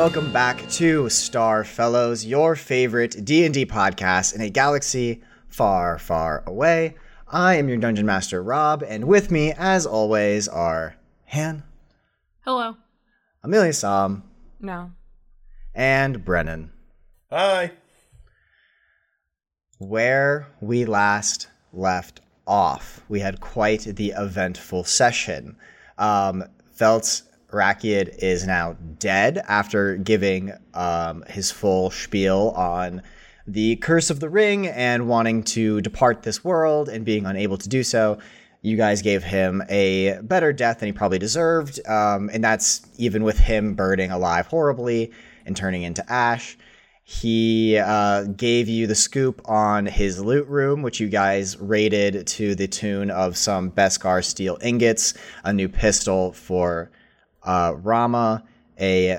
Welcome back to Star Fellows, your favorite D&D podcast in a galaxy far, far away. I am your Dungeon Master, Rob, and with me, as always, are Han, Hello. Amelia Sam, No. and Brennan. Hi. Where we last left off, we had quite the eventful session. Um, Feltz Rakiad is now dead after giving um, his full spiel on the curse of the ring and wanting to depart this world and being unable to do so. You guys gave him a better death than he probably deserved, um, and that's even with him burning alive horribly and turning into ash. He uh, gave you the scoop on his loot room, which you guys rated to the tune of some Beskar steel ingots, a new pistol for uh, Rama, a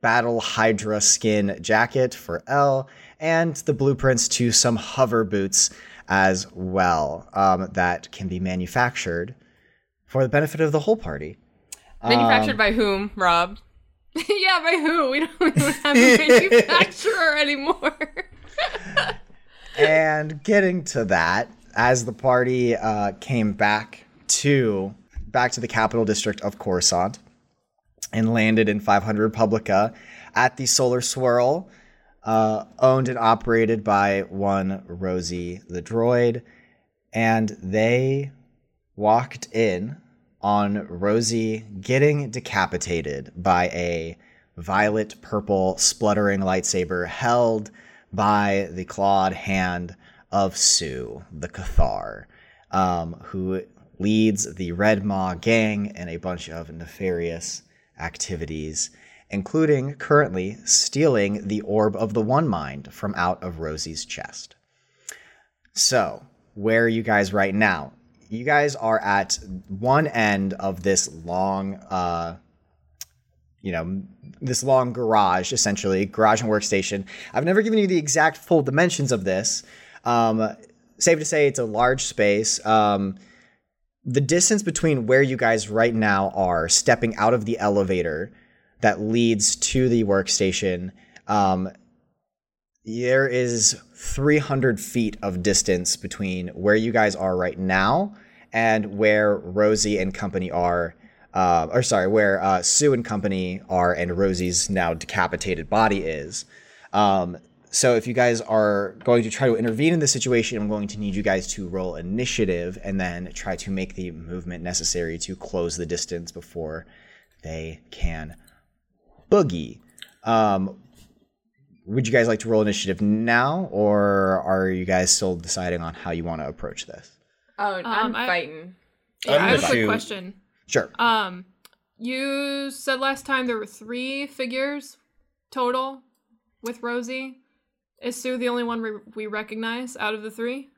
Battle Hydra skin jacket for Elle, and the blueprints to some hover boots as well um, that can be manufactured for the benefit of the whole party. Manufactured by whom, Rob? yeah, by who? We don't, we don't have a manufacturer anymore. and getting to that, as the party uh, came back to back to the capital district of Coruscant and landed in 500 Republica at the Solar Swirl, uh, owned and operated by one Rosie the droid, and they walked in on Rosie getting decapitated by a violet purple spluttering lightsaber held by the clawed hand of Sue, the Cathar, um, who leads the Red Maw gang and a bunch of nefarious activities, including currently stealing the Orb of the One Mind from out of Rosie's chest. So, where are you guys right now? You guys are at one end of this long, uh, you know, this long garage, essentially, garage and workstation. I've never given you the exact full dimensions of this. Um, safe to say it's a large space. Um, the distance between where you guys right now are stepping out of the elevator that leads to the workstation um, there is 300 feet of distance between where you guys are right now and where rosie and company are uh, or sorry where uh, sue and company are and rosie's now decapitated body is. Um, so if you guys are going to try to intervene in this situation, I'm going to need you guys to roll initiative and then try to make the movement necessary to close the distance before they can boogie. Um, would you guys like to roll initiative now, or are you guys still deciding on how you want to approach this? Oh, I'm Um, I- fighting. Yeah, I'm I have a quick question. Sure. Um, you said last time there were three figures total with Rosie. Is Sue the only one we, we recognize out of the three?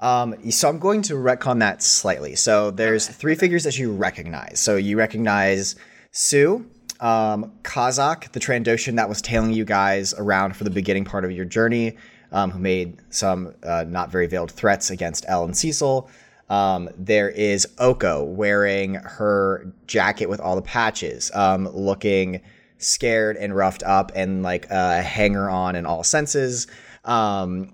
Um, so I'm going to retcon that slightly. So there's three figures that you recognize. So you recognize Sue, um, Kazak, the Trandoshan that was tailing you guys around for the beginning part of your journey, um, who made some uh, not very veiled threats against Elle and Cecil. Um, there is Oko wearing her jacket with all the patches, um, looking scared and roughed up and like a hanger on in all senses. Um,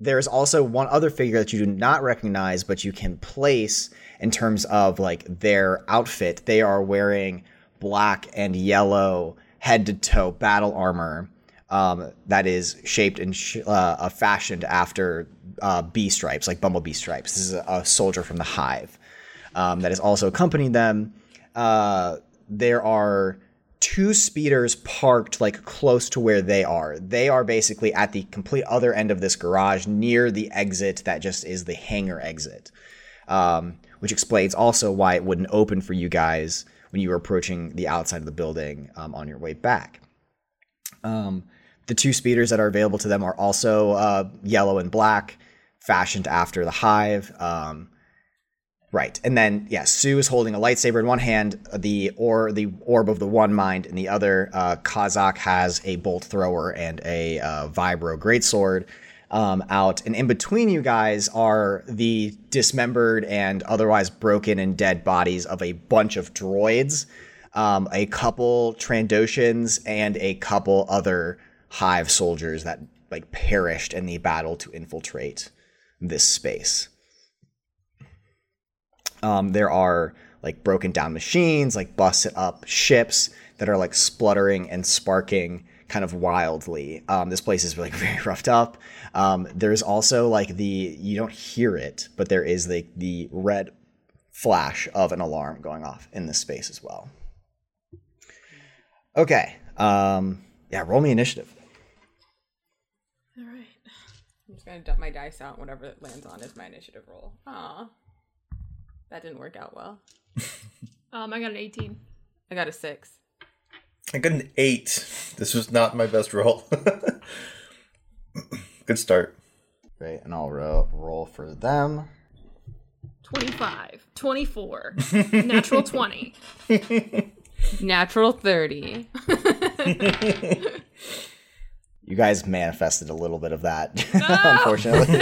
there's also one other figure that you do not recognize, but you can place in terms of like their outfit. They are wearing black and yellow head to toe battle armor um, that is shaped and sh- uh, fashioned after uh, bee stripes, like bumblebee stripes. This is a, a soldier from the hive um, that has also accompanied them. Uh, there are two speeders parked like close to where they are. They are basically at the complete other end of this garage near the exit that just is the hangar exit, um, which explains also why it wouldn't open for you guys when you were approaching the outside of the building um, on your way back. Um, the two speeders that are available to them are also uh, yellow and black, fashioned after the hive. Um, Right, and then yeah, Sue is holding a lightsaber in one hand, the or the orb of the one mind in the other. Uh, Kazak has a bolt thrower and a uh, vibro greatsword um, out, and in between you guys are the dismembered and otherwise broken and dead bodies of a bunch of droids, um, a couple Trandoshans, and a couple other Hive soldiers that like perished in the battle to infiltrate this space. Um, there are like broken down machines, like busted up ships that are like spluttering and sparking kind of wildly. Um, this place is like very roughed up. Um, there's also like the you don't hear it, but there is like the red flash of an alarm going off in this space as well. Okay. Um, yeah, roll me initiative. All right. I'm just gonna dump my dice out. Whatever it lands on is my initiative roll. Aw. That didn't work out well. Um, I got an 18. I got a six. I got an eight. This was not my best roll. Good start. Great, and I'll ro- roll for them. 25. 24. Natural 20. Natural 30. You guys manifested a little bit of that, unfortunately.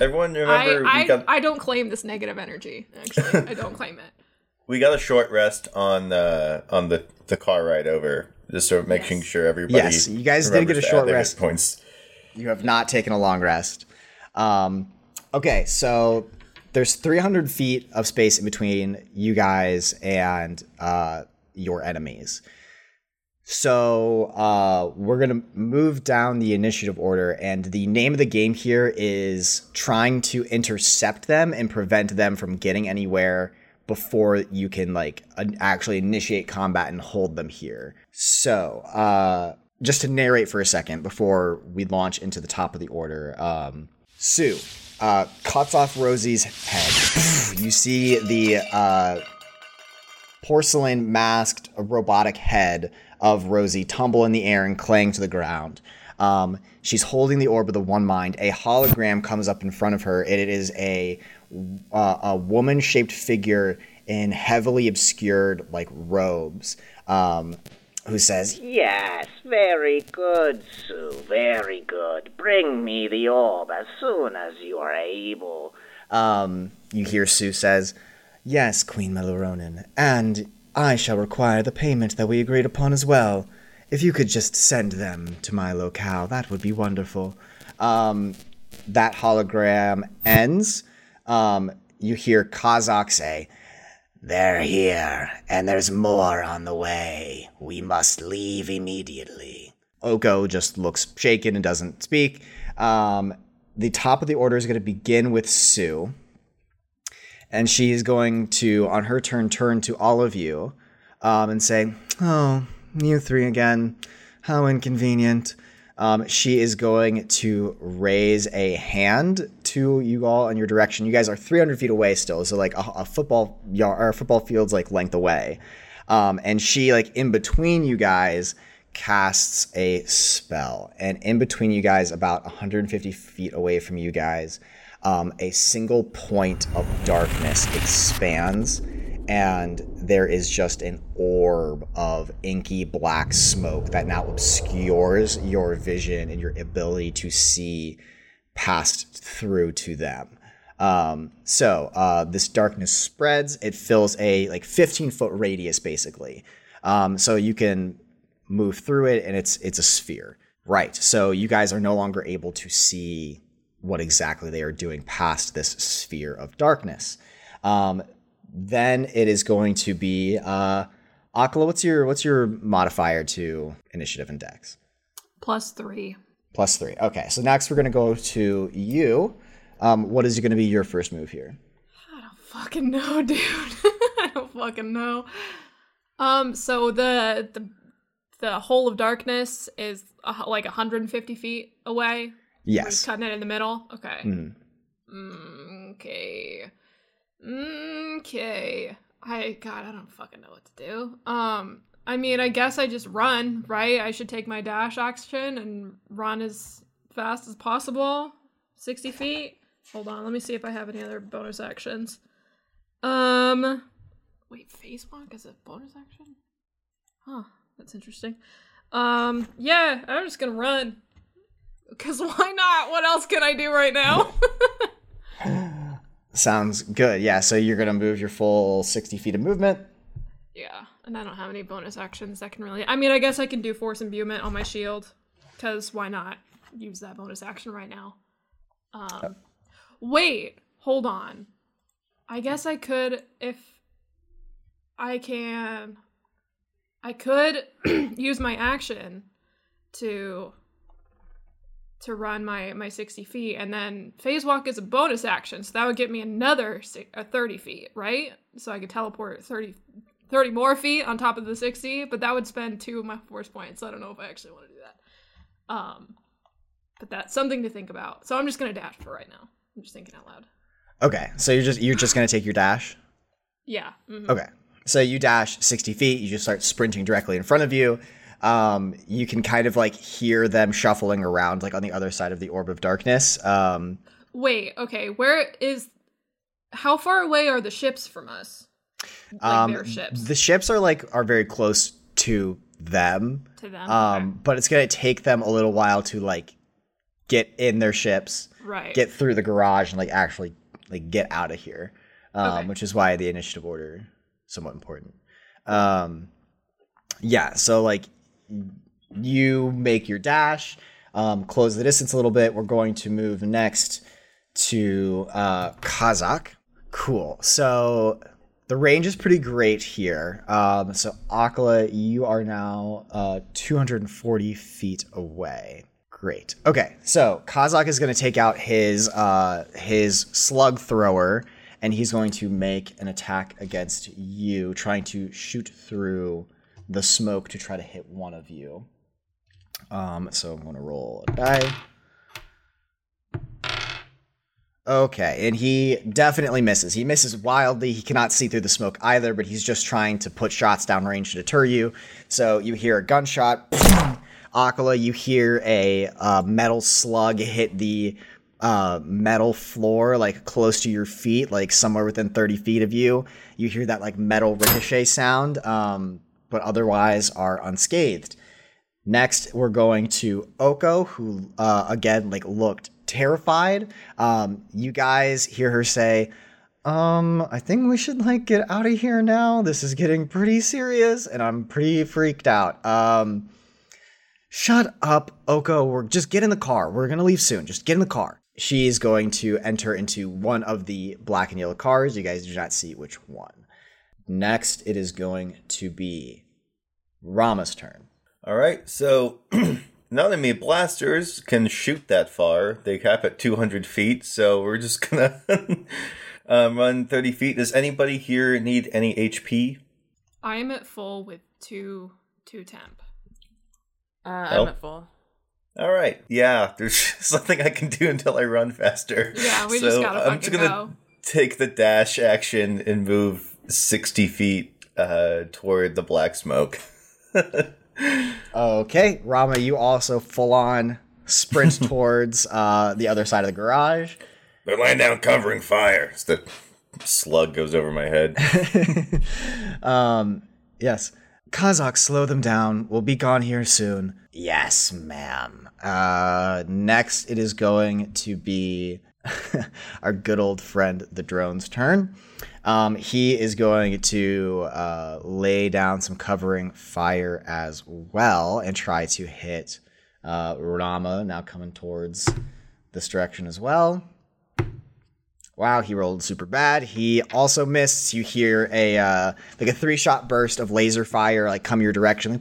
Everyone I, remember we I, got I don't claim this negative energy, actually. I don't claim it. we got a short rest on the on the, the car ride over, just sort of making sure everybody. Yes, you guys did get a short add their hit rest. Points. You have not taken a long rest. Um, okay, so there's 300 feet of space in between you guys and uh, your enemies. So uh, we're gonna move down the initiative order, and the name of the game here is trying to intercept them and prevent them from getting anywhere before you can like actually initiate combat and hold them here. So uh, just to narrate for a second before we launch into the top of the order, um, Sue uh, cuts off Rosie's head. you see the uh, porcelain masked robotic head of Rosie tumble in the air and clang to the ground. Um, she's holding the orb of the one mind. A hologram comes up in front of her. and It is a uh, a woman shaped figure in heavily obscured like robes. Um, who says, Yes, very good, Sue, very good. Bring me the orb as soon as you are able. um, you hear Sue says, Yes, Queen Meluronin, and I shall require the payment that we agreed upon as well. If you could just send them to my locale, that would be wonderful. Um, that hologram ends. Um, you hear Kazak say, They're here, and there's more on the way. We must leave immediately. Oko just looks shaken and doesn't speak. Um, the top of the order is going to begin with Sue. And she is going to, on her turn, turn to all of you um, and say, Oh, you three again. How inconvenient. Um, she is going to raise a hand to you all in your direction. You guys are 300 feet away still, so like a, a football yard or a football field's like length away. Um, and she like in between you guys casts a spell, and in between you guys, about 150 feet away from you guys, um, a single point of darkness expands and there is just an orb of inky black smoke that now obscures your vision and your ability to see past through to them. Um, so uh, this darkness spreads. It fills a like 15 foot radius basically. Um, so you can move through it, and it's it's a sphere. Right. So you guys are no longer able to see what exactly they are doing past this sphere of darkness. Um, then it is going to be uh, Akala, what's your what's your modifier to initiative and dex? Plus three. Plus three. Okay, so next we're gonna go to you. Um, what is going to be your first move here? I don't fucking know, dude. I don't fucking know. Um, so the the the hole of darkness is uh, like 150 feet away. Yes. cutting it in the middle. Okay. Mhm. Mm, okay. Mm, Okay. I God, I don't fucking know what to do. Um, I mean, I guess I just run, right? I should take my dash action and run as fast as possible. 60 feet. Hold on, let me see if I have any other bonus actions. Um wait, phase walk is a bonus action? Huh, that's interesting. Um, yeah, I'm just gonna run. Cause why not? What else can I do right now? Sounds good. Yeah, so you're going to move your full 60 feet of movement. Yeah, and I don't have any bonus actions that can really. I mean, I guess I can do force imbuement on my shield, because why not use that bonus action right now? Um, wait, hold on. I guess I could if I can. I could use my action to to run my my 60 feet and then phase walk is a bonus action so that would get me another si- uh, 30 feet right so i could teleport 30 30 more feet on top of the 60 but that would spend two of my force points so i don't know if i actually want to do that um but that's something to think about so i'm just gonna dash for right now i'm just thinking out loud Okay, so you're just you're just going to take your dash. yeah mhm. Okay. So you dash 60 feet, you just start sprinting directly in front of you. Um, you can kind of like hear them shuffling around like on the other side of the orb of darkness. Um, wait okay where is how far away are the ships from us like um, their ships The ships are like are very close to them. to them Um, but it's going to take them a little while to like get in their ships, right get through the garage and like actually like get out of here. Um, Okay. which is why the initiative order is somewhat important. Um, yeah, so like you make your dash, um, close the distance a little bit. We're going to move next to uh. Cool. So the range is pretty great here. Um, so Akala, you are now uh, 240 feet away. Great. Okay, so Kazak is going to take out his uh, his slug thrower, and he's going to make an attack against you, trying to shoot through the smoke to try to hit one of you. Um, so I'm going to roll a die. Okay, and he definitely misses. He misses wildly. He cannot see through the smoke either, but he's just trying to put shots downrange to deter you. So you hear a gunshot. Akala, you hear a uh, metal slug hit the uh, metal floor, like close to your feet, like somewhere within 30 feet of you. You hear that like metal ricochet sound, um, but otherwise are unscathed. Next, we're going to Oko, who uh, again like looked terrified. Um, you guys hear her say, "Um, I think we should like get out of here now. This is getting pretty serious, and I'm pretty freaked out." Um, shut up, Oko. We're just get in the car. We're gonna leave soon. Just get in the car. She's going to enter into one of the black and yellow cars. You guys do not see which one. Next, it is going to be Rama's turn. All right, so none of me blasters can shoot that far. They cap at 200 feet, so we're just gonna um, run 30 feet. Does anybody here need any HP? I am at full with two two temp. Uh, Oh. I'm at full. All right, yeah. There's something I can do until I run faster. Yeah, we just gotta I'm just gonna go. take the dash action and move 60 feet uh, toward the black smoke. Okay, Rama, you also full on sprint towards uh, the other side of the garage. They're laying down covering fire. As the slug goes over my head. Um, yes. Kazak, slow them down. We'll be gone here soon. Yes, ma'am. Uh, next, it is going to be our good old friend, the drone's turn. Um, he is going to uh, lay down some covering fire as well and try to hit uh, Rama, now coming towards this direction as well. Wow, he rolled super bad. He also missed. You hear a uh, like a three shot burst of laser fire like come your direction,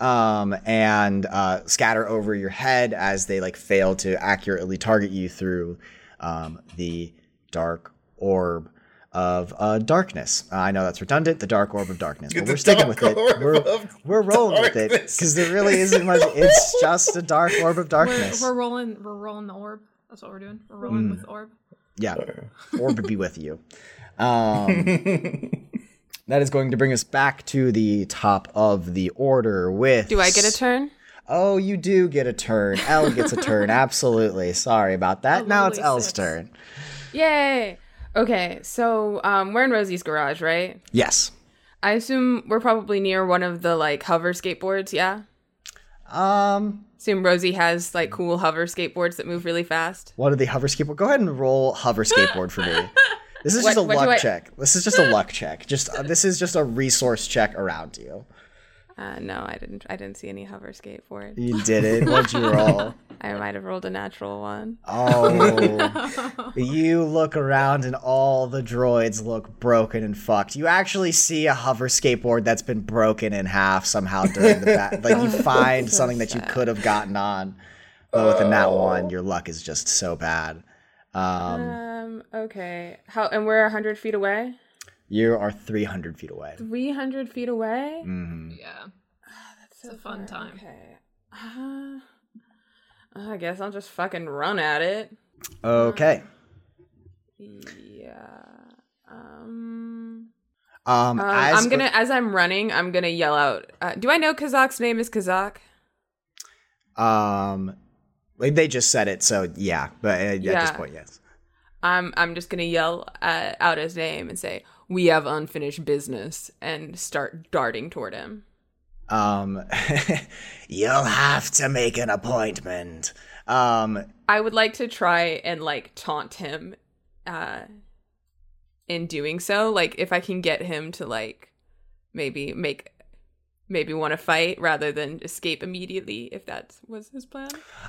um, and uh, scatter over your head as they like fail to accurately target you through um, the dark orb of uh, darkness. Uh, I know that's redundant. The dark orb of darkness, but The we're sticking with it. We're we're rolling with it because there really isn't much. It's just a dark orb of We're, darkness. we're rolling. We're rolling the orb. That's what we're doing. We're rolling with orb. Yeah, orb be with you. Um, that is going to bring us back to the top of the order with. Do I get a turn? Oh, you do get a turn. Elle gets a turn. Absolutely. Sorry about that. now it's lovely Elle's six. turn. Yay! Okay, so um, we're in Rosie's garage, right? Yes. I assume we're probably near one of the like hover skateboards. Yeah. Um, Assume Rosie has like cool hover skateboards that move really fast. what are the hover skateboard? Go ahead and roll hover skateboard for me. This is just a luck I- check. This is just a luck check. Just uh, this is just a resource check around you. Uh, no, I didn't. I didn't see any hover skateboard. You did it. What'd you roll? I might have rolled a natural one. Oh, you look around and all the droids look broken and fucked. You actually see a hover skateboard that's been broken in half somehow during the bat. Like you find something that you could have gotten on, but with a nat one, your luck is just so bad. Um, Um. Okay. How? And we're hundred feet away. You are three hundred feet away. Three hundred feet away. Mm. Yeah. It's a fun time. Okay. Uh, I guess I'll just fucking run at it. Okay. Yeah. Um. Um, um, as I'm gonna, as I'm running, I'm gonna yell out. Uh, do I know Kazak's name is Kazak? um, like, they just said it, so yeah. But uh, at this point, yes. I'm, I'm just gonna yell uh, out his name and say, "We have unfinished business," and start darting toward him. Um, you'll have to make an appointment. Um, I would like to try and like taunt him, uh, in doing so. Like, if I can get him to like maybe make maybe want to fight rather than escape immediately, if that was his plan.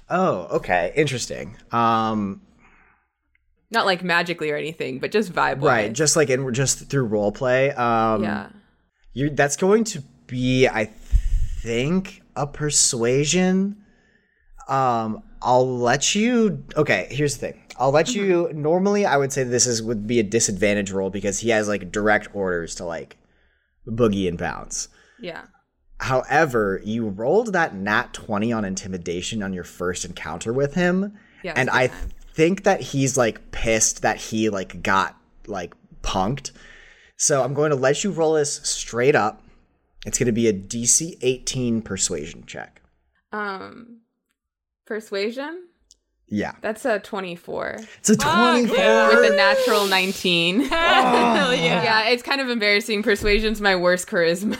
oh, okay, interesting. Um, Not like magically or anything, but just vibe. right, just like in just through role play. Um, yeah. you that's going to be, I think, a persuasion. Um, I'll let you. Okay, here's the thing. I'll let you. Normally, I would say this is would be a disadvantage roll because he has like direct orders to like boogie and bounce. Yeah. However, you rolled that nat 20 on intimidation on your first encounter with him. Yeah, and I a I time. Think that he's like pissed that he like got like punked. So I'm going to let you roll this straight up. It's going to be a DC 18 persuasion check. Um, persuasion. Yeah. That's a twenty-four It's a 24. with a natural nineteen. Hell yeah. yeah, it's kind of embarrassing. Persuasion's my worst charisma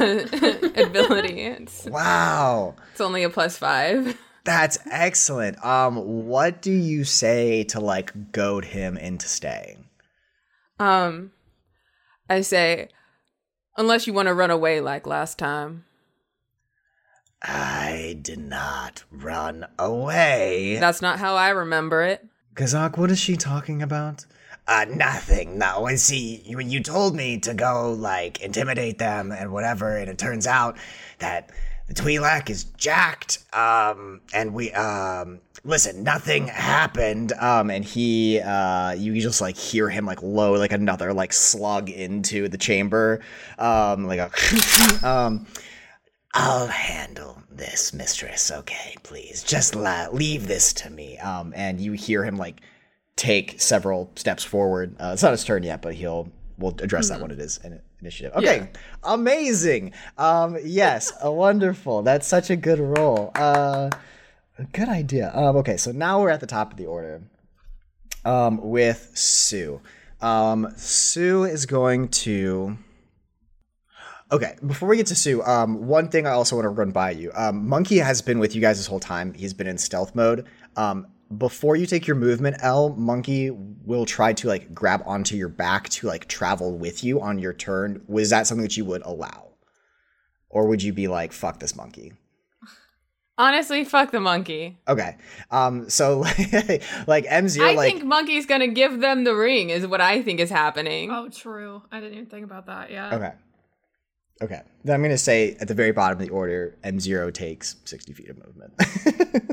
ability. It's, Wow. it's only a plus five. That's excellent. Um what do you say to like goad him into staying? Um, I say, unless you want to run away like last time. I did not run away. That's not how I remember it. Kazak, what is she talking about? Uh, nothing. No, when see when you told me to go like intimidate them and whatever, and it turns out that the Twi'lek is jacked. Um, and we um, listen, nothing happened. Um, and he uh, you just like hear him like low like another like slug into the chamber. Um, like a um. I'll handle this, mistress. Okay, please. Just la- leave this to me. Um, and you hear him like take several steps forward. Uh, it's not his turn yet, but he'll we'll address that when it is an initiative. Okay, amazing. Um, yes, a wonderful. That's such a good roll. Uh, good idea. Um, okay, so now we're at the top of the order. Um, with Sue. Um, Sue is going to. Okay, before we get to Sue, um, one thing I also want to run by you. Um, Monkey has been with you guys this whole time. He's been in stealth mode. Um, before you take your movement, Elle, Monkey will try to like grab onto your back to like travel with you on your turn. Was that something that you would allow, or would you be like, "Fuck this monkey"? Honestly, fuck the monkey. Okay. Um. So like M zero, I like think monkey's gonna give them the ring. Is what I think is happening. Oh, true. I didn't even think about that. Yeah. okay. Okay. Then I'm gonna say at the very bottom of the order, M zero takes sixty feet of movement.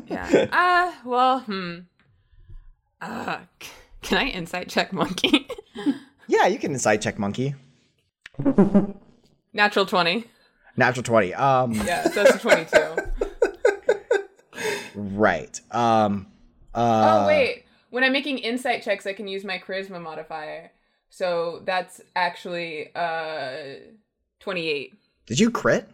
Yeah. Ah. uh, well. Hmm. Uh. c- Can I insight check monkey? yeah, you can insight check monkey. Natural twenty. Natural twenty. Um. Yeah, so that's a twenty-two. Right. Um. Uh, oh wait, when I'm making insight checks, I can use my charisma modifier. So that's actually uh twenty-eight. Did you crit?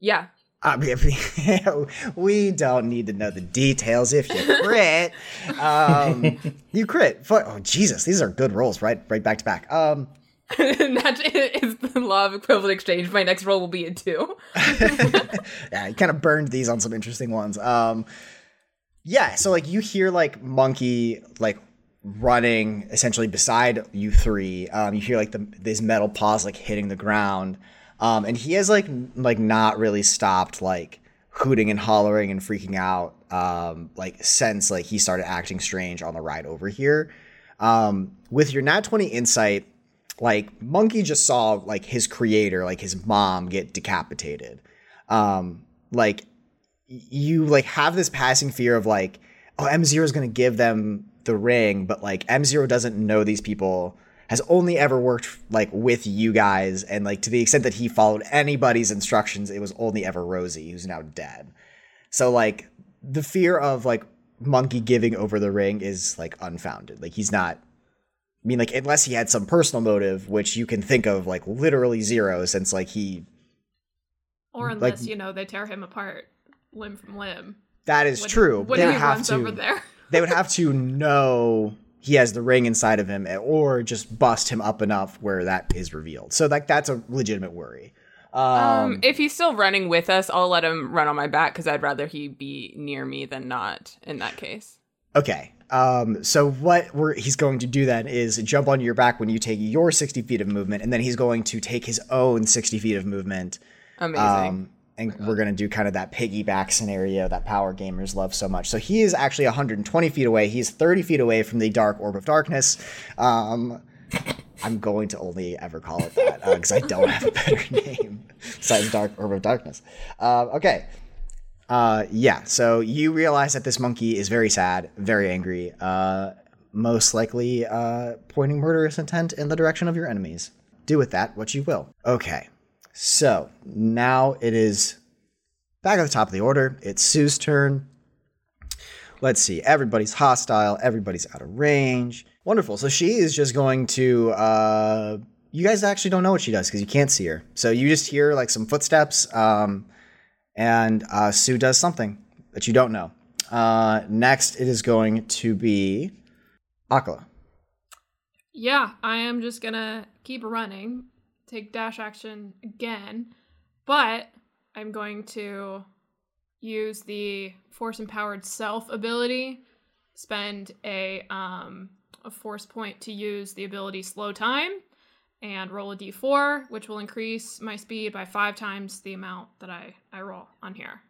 Yeah. I mean, we don't need to know the details if you crit. Um, you crit. Oh Jesus, these are good rolls, right? Right back to back. Um, Nat- is the law of equivalent exchange. My next roll will be a two. yeah, you kind of burned these on some interesting ones. Um, yeah, so like you hear like monkey like running essentially beside you three. Um, you hear like the these metal paws like hitting the ground. Um, and he has like like not really stopped like hooting and hollering and freaking out. Um, like since like he started acting strange on the ride over here. Um, with your nat twenty insight, like monkey just saw like his creator like his mom get decapitated um like you like have this passing fear of like oh m0 is going to give them the ring but like m0 doesn't know these people has only ever worked like with you guys and like to the extent that he followed anybody's instructions it was only ever rosie who's now dead so like the fear of like monkey giving over the ring is like unfounded like he's not I mean, like, unless he had some personal motive, which you can think of like literally zero, since like he Or Like- unless you know they tear him apart limb from limb. that is When- true. When they he have runs to. over there. They would have to know he has the ring inside of him, or just bust him up enough where that is revealed. So like that's a legitimate worry. Um, Um, if he's still running with us, I'll let him run on my back because I'd rather he be near me than not. In that case, okay. Um, so what we're, he's going to do then is jump on your back when you take your 60 feet of movement, and then he's going to take his own 60 feet of movement. amazing. And we're going to do kind of that piggyback scenario that power gamers love so much. So he is actually 120 feet away. He's 30 feet away from the dark orb of darkness. Um, I'm going to only ever call it that because I don't have a better name besides dark orb of darkness. Uh, okay. Uh, yeah. So you realize that this monkey is very sad, very angry, uh, most likely uh, pointing murderous intent in the direction of your enemies. Do with that what you will. Okay. So now it is back at the top of the order. It's Sue's turn. Let's see. Everybody's hostile. Everybody's out of range. Wonderful. So she is just going to. Uh, you guys actually don't know what she does because you can't see her. So you just hear like some footsteps, um, and uh, Sue does something that you don't know. Uh, next, it is going to be Akala. Yeah, I am just gonna keep running, take dash action again, but I'm going to use the force empowered self ability, spend a um a force point to use the ability slow time, and roll a d4, which will increase my speed by five times the amount that I I roll on here.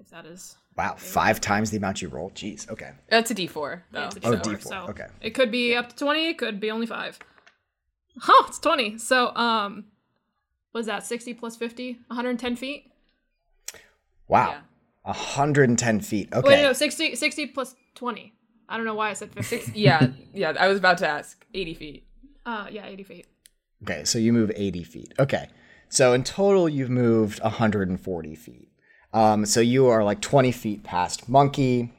If that is Wow, five times the amount you roll. Jeez. Okay. That's a D four though. It's a Oh, D4, D4, So okay. It could be up to 20, it could be only 5. Oh, it's 20. So, um, was that 60 plus 50? 110 feet? Wow. Yeah. 110 feet. Okay. Wait, no, 60, 60 plus 20. I don't know why I said 50. yeah, yeah. I was about to ask. Eighty feet. uh, yeah, 80 feet. Okay, so you move 80 feet. Okay. So in total, you've moved 140 feet. Um, so you are like 20 feet past Monkey.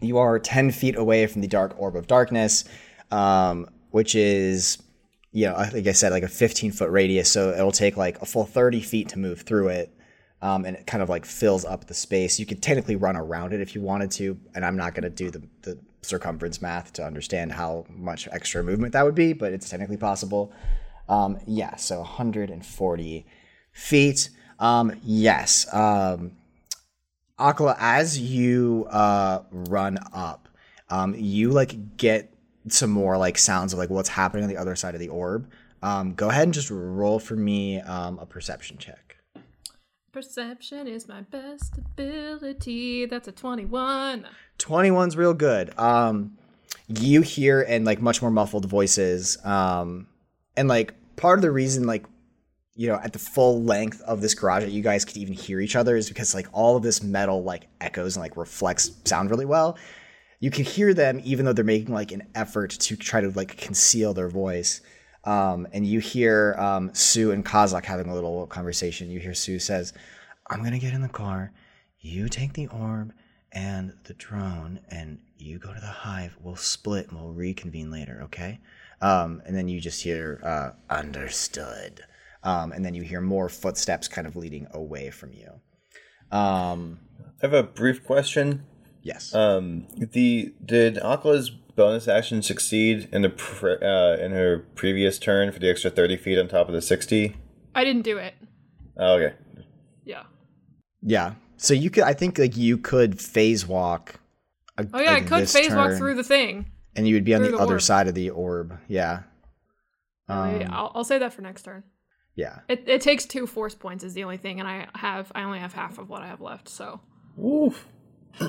You are 10 feet away from the Dark Orb of Darkness, um, which is, you know, like I said, like a 15 foot radius. So it'll take like a full 30 feet to move through it. Um, and it kind of like fills up the space. You could technically run around it if you wanted to, and I'm not going to do the, the circumference math to understand how much extra movement that would be, but it's technically possible. Um, yeah, so 140 feet. Um, yes. Um, Akala, as you uh, run up, um, you like get some more like sounds of like what's happening on the other side of the orb. Um, go ahead and just roll for me um, a perception check. Perception is my best ability. That's a 21. 21's real good. Um, you hear in like much more muffled voices. Um, and like part of the reason, like, you know, at the full length of this garage that you guys could even hear each other is because like all of this metal like echoes and like reflects sound really well. You can hear them even though they're making like an effort to try to like conceal their voice. Um, and you hear um, Sue and Kazak having a little conversation. You hear Sue says, I'm to get in the car. You take the orb and the drone, and you go to the hive. We'll split and we'll reconvene later, okay? Um, and then you just hear, uh, understood. Um, and then you hear more footsteps kind of leading away from you. Um, I have a brief question. Yes. Um, the did Aqua's bonus action succeed in the pre- uh, in her previous turn for the extra thirty feet on top of the sixty? I didn't do it. Oh, okay. Yeah. yeah. So you could, I think, like you could phase walk. a- Oh yeah, like, I could this phase walk through the thing. and you would be on the, the other orb. side of the orb. Yeah. Um, I'll, I'll say that for next turn. yeah. It, it takes two force points is the only thing, and I have I only have half of what I have left. So, Oof.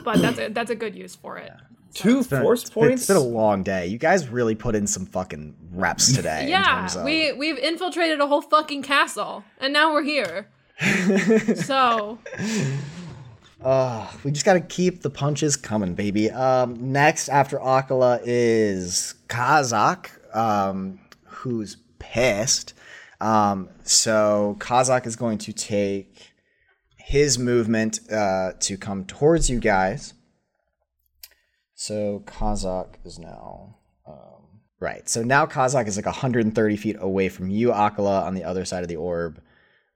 But that's a, that's a good use for it. Two been- force it's been- points. It's been a long day. You guys really put in some fucking reps today. in Yeah, terms of, we we've infiltrated a whole fucking castle, and now we're here. so Uh, we just gotta keep the punches coming, baby. Um, next after Akala is Kazak, um, who's pissed. Um, so Kazak is going to take his movement uh, to come towards you guys. So Kazak is now um, right. So now Kazak is like 130 feet away from you, Akala, on the other side of the orb.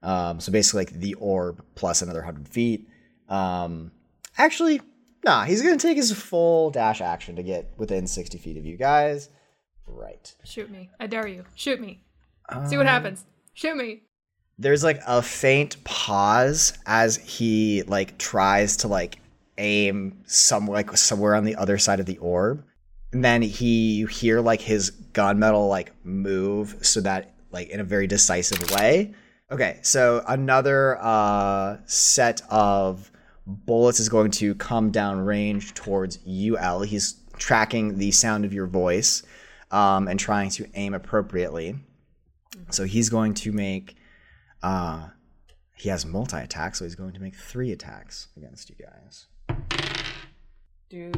Um, so basically, like the orb plus another 100 feet. Um, actually, nah, he's gonna take his full dash action to get within 60 feet of you guys. Right. shoot me, I dare you, shoot me. See what happens. Shoot me. There's like a faint pause as he like tries to like aim somewhere like somewhere on the other side of the orb. And then he you hear like his gunmetal like move so that like in a very decisive way. Okay, so another uh set of bullets is going to come down range towards UL. He's tracking the sound of your voice um, and trying to aim appropriately. So he's going to make uh he has multi attack, so he's going to make three attacks against you guys. Do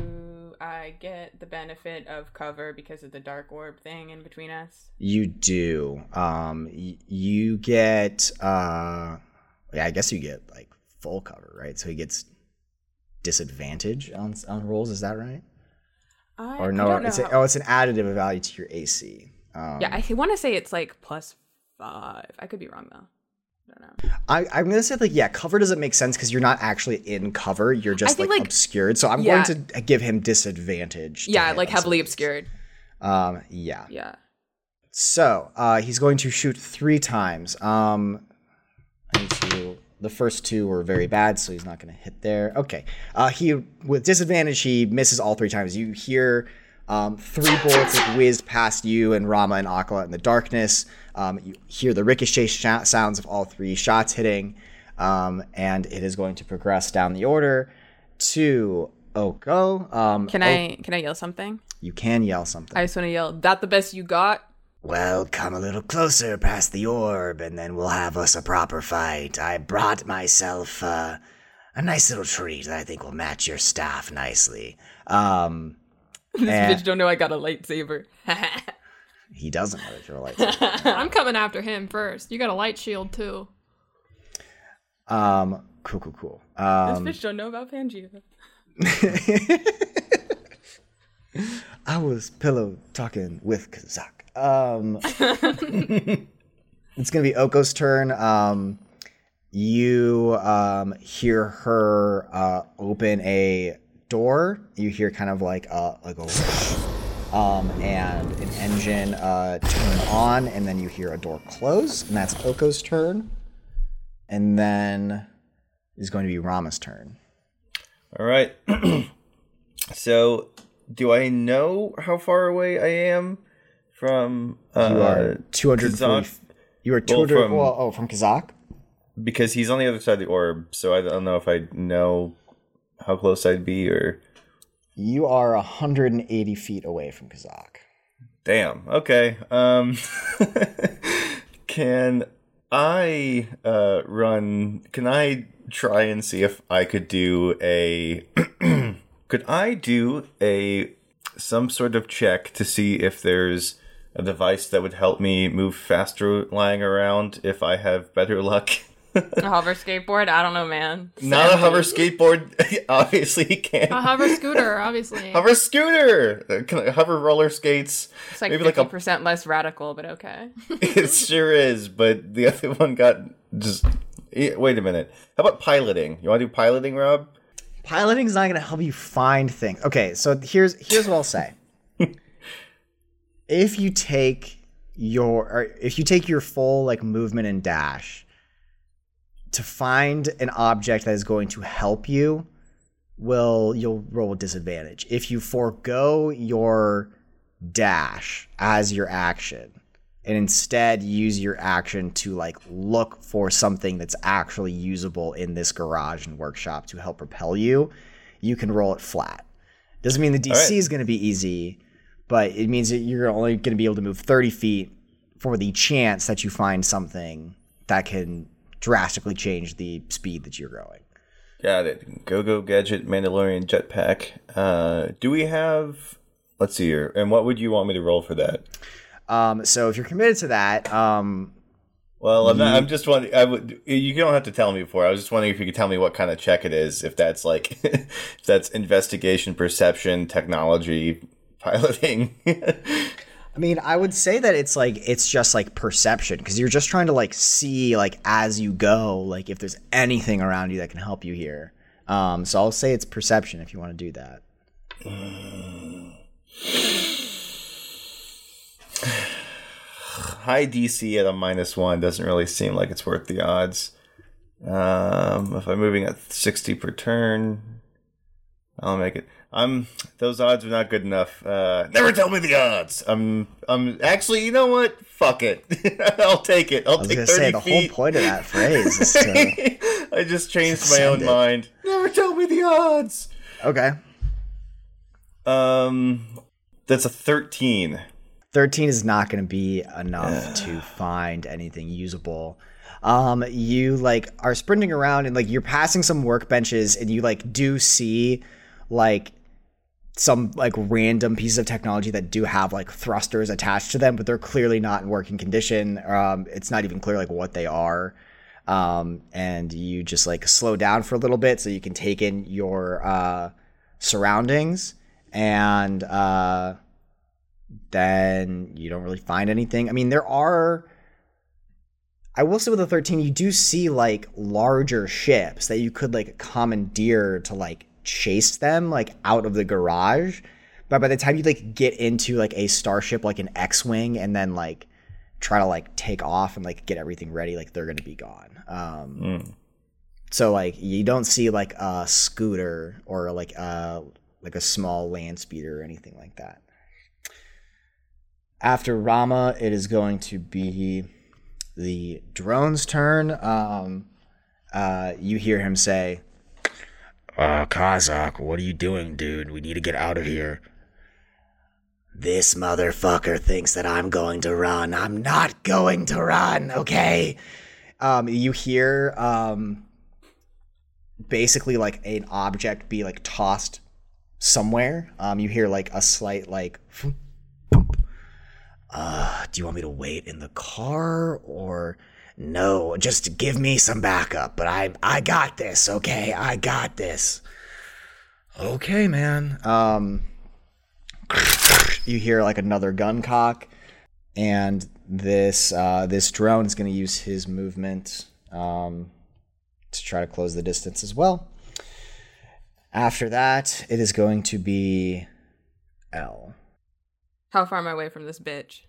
I get the benefit of cover because of the dark orb thing in between us? You do. Um y- you get uh yeah, I guess you get like full cover, right? So he gets disadvantage on on rolls, is that right? I, Or no, don't know it's a, oh, it's an additive value to your AC. Um, yeah, I want to say it's like plus five. I could be wrong though. I don't know. I, I'm gonna say like yeah, cover doesn't make sense because you're not actually in cover. You're just think, like, like- obscured. So I'm yeah. going to give him disadvantage. Yeah, like heavily obscured. Um, yeah. Yeah. So uh, he's going to shoot three times. Um, to. The first two were very bad, so he's not going to hit there. Okay. Uh, he with disadvantage, he misses all three times. You hear um, three bullets whizzed past you and Rama and Akala in the darkness. Um, you hear the ricochet sh- sounds of all three shots hitting, um, and it is going to progress down the order to Oko. Um, Can I can I yell something? You can yell something. I just want to yell. That the best you got? Well, come a little closer past the orb, and then we'll have us a proper fight. I brought myself uh, a nice little treat that I think will match your staff nicely. Um, This Eh. bitch don't know I got a lightsaber. he doesn't know that you're a lightsaber. I'm coming after him first. You got a light shield too. um, cool, cool, cool. this Um, bitch don't know about Pangea. I was pillow talking with Kazak. Um, it's gonna be Oko's turn. Um, you um, hear her uh, open a door. You hear kind of like a like a whoosh, um, and an engine uh, turn on, and then you hear a door close, and that's Oko's turn. And then is going to be Rama's turn. All right. so, do I know how far away I am from? Uh, You are 240. Kazak? You are well, 200. from- well, oh, from Kazak. because he's on the other side of the orb, so I don't know if I know how close I'd be or. You are 180 feet away from Kazak. Damn. Okay. Um, can I uh, run? Can I try and see if I could do a? could I do a some sort of check to see if there's a device that would help me move faster lying around if I have better luck? A hover skateboard? I don't know, man. Not a hover skateboard. Obviously, he can't. A hover scooter, obviously. Hover scooter. Can Hover roller skates. It's like Maybe fifty like a percent less radical, but okay. it sure is, but the other one got just. eh, Wait a minute. How about piloting? You want to do piloting, Rob? Piloting's not going to help you find things. Okay, so here's here's what I'll say. if you take your or if you take your full like movement and dash to find an object that is going to help you, will you'll roll a disadvantage. If you forego your dash as your action and instead use your action to like look for something that's actually usable in this garage and workshop to help propel you, you can roll it flat. Doesn't mean the DC right. is going to be easy, but it means that you're only going to be able to move 30 feet for the chance that you find something that can drastically change the speed that you're going. Got it. Go Go Gadget Mandalorian Jetpack. Uh, do we have. Let's see here. And what would you want me to roll for that? Um, so if you're committed to that, um, Well, I'm, not, I'm just wondering. I would. You don't have to tell me before. I was just wondering if you could tell me what kind of check it is. If that's like, if that's investigation, perception, technology, piloting. I mean, I would say that it's like it's just like perception because you're just trying to like see like as you go, like if there's anything around you that can help you here. Um, so I'll say it's perception if you want to do that. High DC at a minus one doesn't really seem like it's worth the odds. Um, if I'm moving at 60 per turn, I'll make it. I'm those odds are not good enough. Uh, never tell me the odds. I'm I'm actually you know what? Fuck it. I'll take it. I'll I was take gonna 30 say the feet. whole point of that phrase is to I just changed my own it. mind. Never tell me the odds. okay. Um, that's a 13. 13 is not going to be enough to find anything usable. Um, you like are sprinting around and like you're passing some workbenches and you like do see like some like random pieces of technology that do have like thrusters attached to them, but they're clearly not in working condition. Um, it's not even clear like what they are. Um, and you just like slow down for a little bit so you can take in your uh, surroundings and uh, then you don't really find anything. I mean, there are. I will say with the 13, you do see like larger ships that you could like commandeer to like chase them like out of the garage. But by the time you like get into like a starship like an X-wing and then like try to like take off and like get everything ready, like they're gonna be gone. Um, So like you don't see like a scooter or like a like a small land speeder or anything like that. After Rama, it is going to be the drone's turn. Um, uh, you hear him say, Uh, Kazak, what are you doing, dude? We need to get out of here. This motherfucker thinks that I'm going to run. I'm not going to run, okay? Um, you hear um, basically like an object be like tossed somewhere. Um, you hear like a slight like. "Foomp. Uh, do you want me to wait in the car or no? Just give me some backup. But I I got this, okay? I got this. Okay, man. Um you hear like another gun cock and this uh, this drone is going to use his movement um, to try to close the distance as well after that it is going to be Elle How far am I away from this bitch?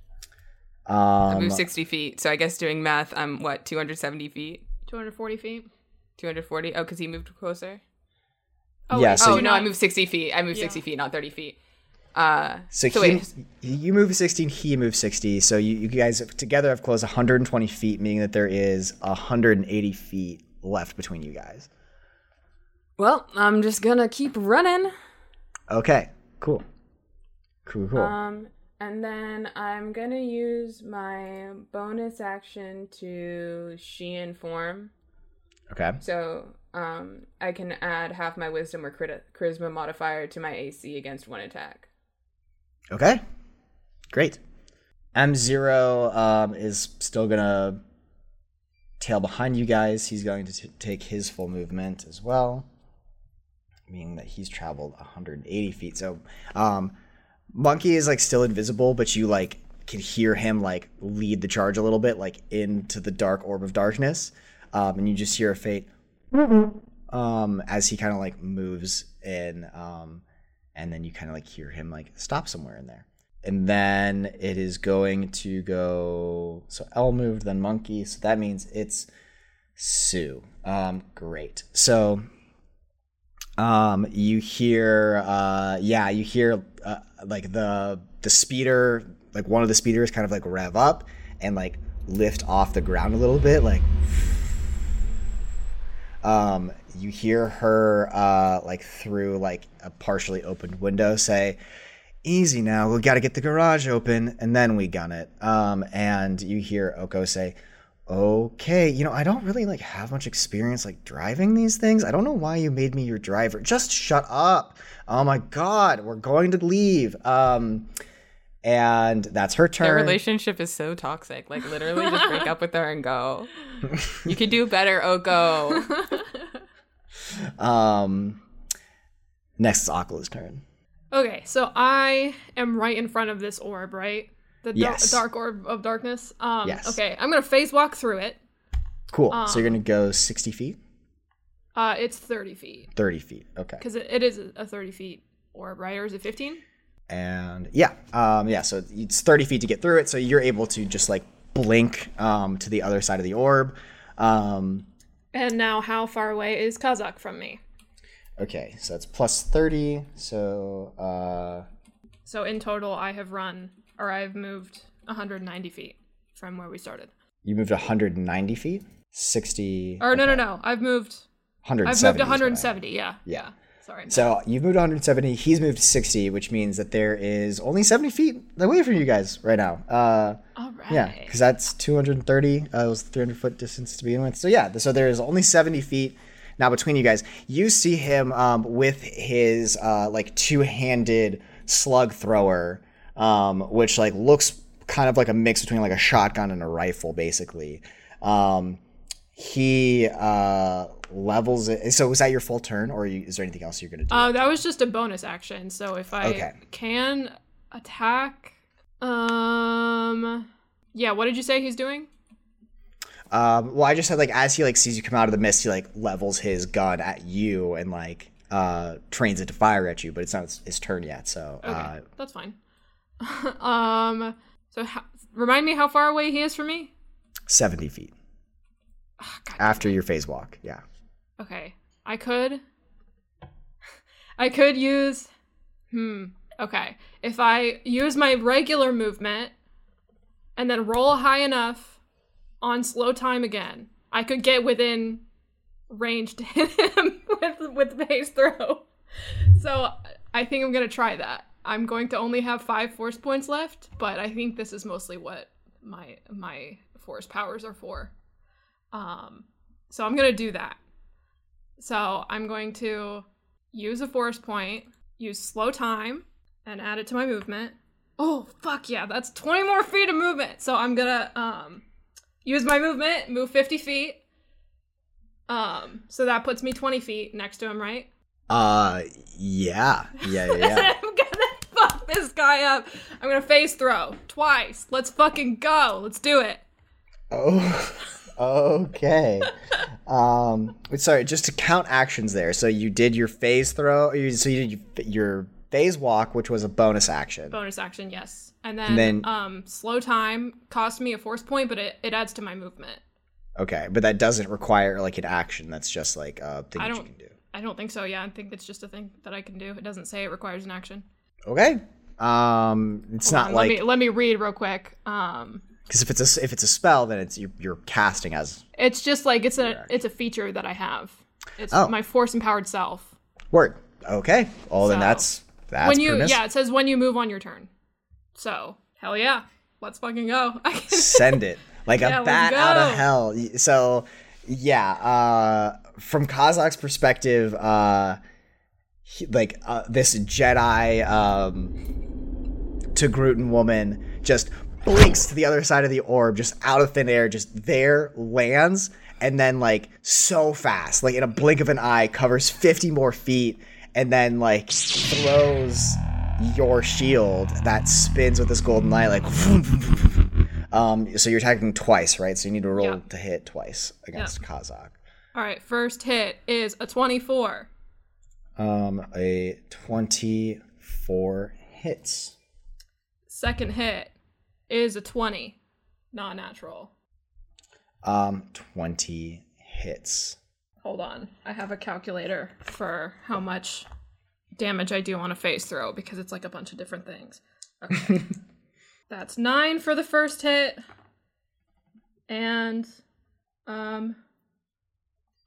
I um, move 60 feet, so I guess doing math, I'm what, 270 feet? 240 feet. 240? Oh, because he moved closer? Oh, Yeah, wait, so- oh, do no, I moved 60 feet. I moved Yeah. 60 feet, not 30 feet. Uh, So, so he, wait, you move 16, he moves 60. So you, you guys together have closed 120 feet, meaning that there is 180 feet left between you guys. well, I'm just gonna keep running. Okay, cool. Cool, cool. Um, and then I'm gonna use my bonus action to Shien form. okay. So um, I can add half my wisdom or crit- charisma modifier to my AC against one attack. Okay. Great. M0 um, is still going to tail behind you guys. He's going to t- take his full movement as well, meaning that he's traveled 180 feet. So, um, Monkey is like still invisible, but you like can hear him like lead the charge a little bit, like into the dark orb of darkness. Um, and you just hear a faint um, as he kind of like moves in. Um, and then you kind of like hear him like stop somewhere in there. And then it is going to go. So Elle moved, then Monkey. So that means it's Sue. Um, great. So, um, you hear, uh, yeah, you hear uh, like the the speeder, like one of the speeders, kind of like rev up and like lift off the ground a little bit, like um, you hear her uh, like through like a partially opened window say easy now we got to get the garage open and then we gun it. Um, and you hear Oko say okay you know i don't really like have much experience like driving these things i don't know why you made me your driver just shut up oh my god we're going to leave um, and that's her turn Their relationship is so toxic. Like literally, just break up with her and go. You could do better. Go. um, next is Akala's turn Okay, so I am right in front of this orb, right? The Yes. dark orb of darkness. Um, Yes. Okay, I'm gonna phase walk through it. cool so you're gonna go 60 feet Uh, it's 30 feet 30 feet okay because it, it is a 30 feet orb, right? Or is it 15? and yeah um yeah so it's 30 feet to get through it so you're able to just like blink um to the other side of the orb um And now, how far away is Kazak from me? okay so that's plus 30 so uh So in total, I have run or I've moved 190 feet from where we started. you moved 190 feet 60 Or no, no, no. I've moved. 170 I've moved what I- 170. Yeah. Yeah. Sorry. so you've moved 170 he's moved 60 which means that there is only 70 feet away from you guys right now uh All right. Yeah, because that's 230. Uh, it was 300 foot distance to begin with. So yeah, so there is only 70 feet now between you guys. You see him um, with his uh, like two-handed slug thrower, um, which like looks kind of like a mix between like a shotgun and a rifle, basically. Um, he uh, levels it. So was that your full turn, or you, is there anything else you're gonna do? Uh, that was just a bonus action. So if I Okay. can attack, um, yeah. What did you say he's doing? Um, well, I just said like as he like sees you come out of the mist, he like levels his gun at you and like uh trains it to fire at you, but it's not his, his turn yet. So Okay, uh, that's fine. um, so ho- remind me how far away he is from me. seventy feet God after your phase walk. Yeah. Okay. I could I could use hmm. Okay. If I use my regular movement and then roll high enough on slow time again, I could get within range to hit him with with phase throw. So I think I'm gonna try that. I'm going to only have five force points left, but I think this is mostly what my my force powers are for. Um, so I'm gonna do that. So I'm going to use a force point, use slow time, and add it to my movement. Oh fuck yeah, that's 20 more feet of movement. So I'm gonna um use my movement, move 50 feet. Um, so that puts me 20 feet next to him, right? Uh, yeah, yeah, yeah. yeah. I'm gonna fuck this guy up. I'm gonna phase throw twice. Let's fucking go. Let's do it. oh, okay. um, sorry, just to count actions there. So you did your phase throw. you- So you did your phase walk, which was a bonus action. Bonus action, yes. And then, And then- um, slow time cost me a force point, but it, it adds to my movement. Okay, but that doesn't require like an action. That's just like a thing I that you can do. I don't think so. Yeah, I think it's just a thing that I can do. It doesn't say it requires an action. Okay, Um, it's Hold not on, like let me let me read real quick. Um, because if it's a if it's a spell, then it's you're, you're casting as it's just like it's a it's a feature that I have. It's Oh. my force empowered self. word. Okay. Oh, then that's that's when you yeah, it says when you move on your turn. So hell yeah, let's fucking go. send it like Yeah, a bat out of hell. So, yeah, uh, from Kazak's perspective, uh, he- like uh, this Jedi um, Togruta woman just blinks to the other side of the orb, just out of thin air, just there lands, and then like so fast, like in a blink of an eye, covers fifty more feet, and then like throws your shield that spins with this golden light, like. Um, so you're attacking twice, right? So you need to roll Yeah. to hit twice against Kazak. All right, first hit is a 24. Um, a twenty-four hits. Second hit is a 20. Not natural. Um, twenty hits. Hold on. I have a calculator for how much damage I do on a phase throw because it's like a bunch of different things. Okay. That's 9 for the first hit and um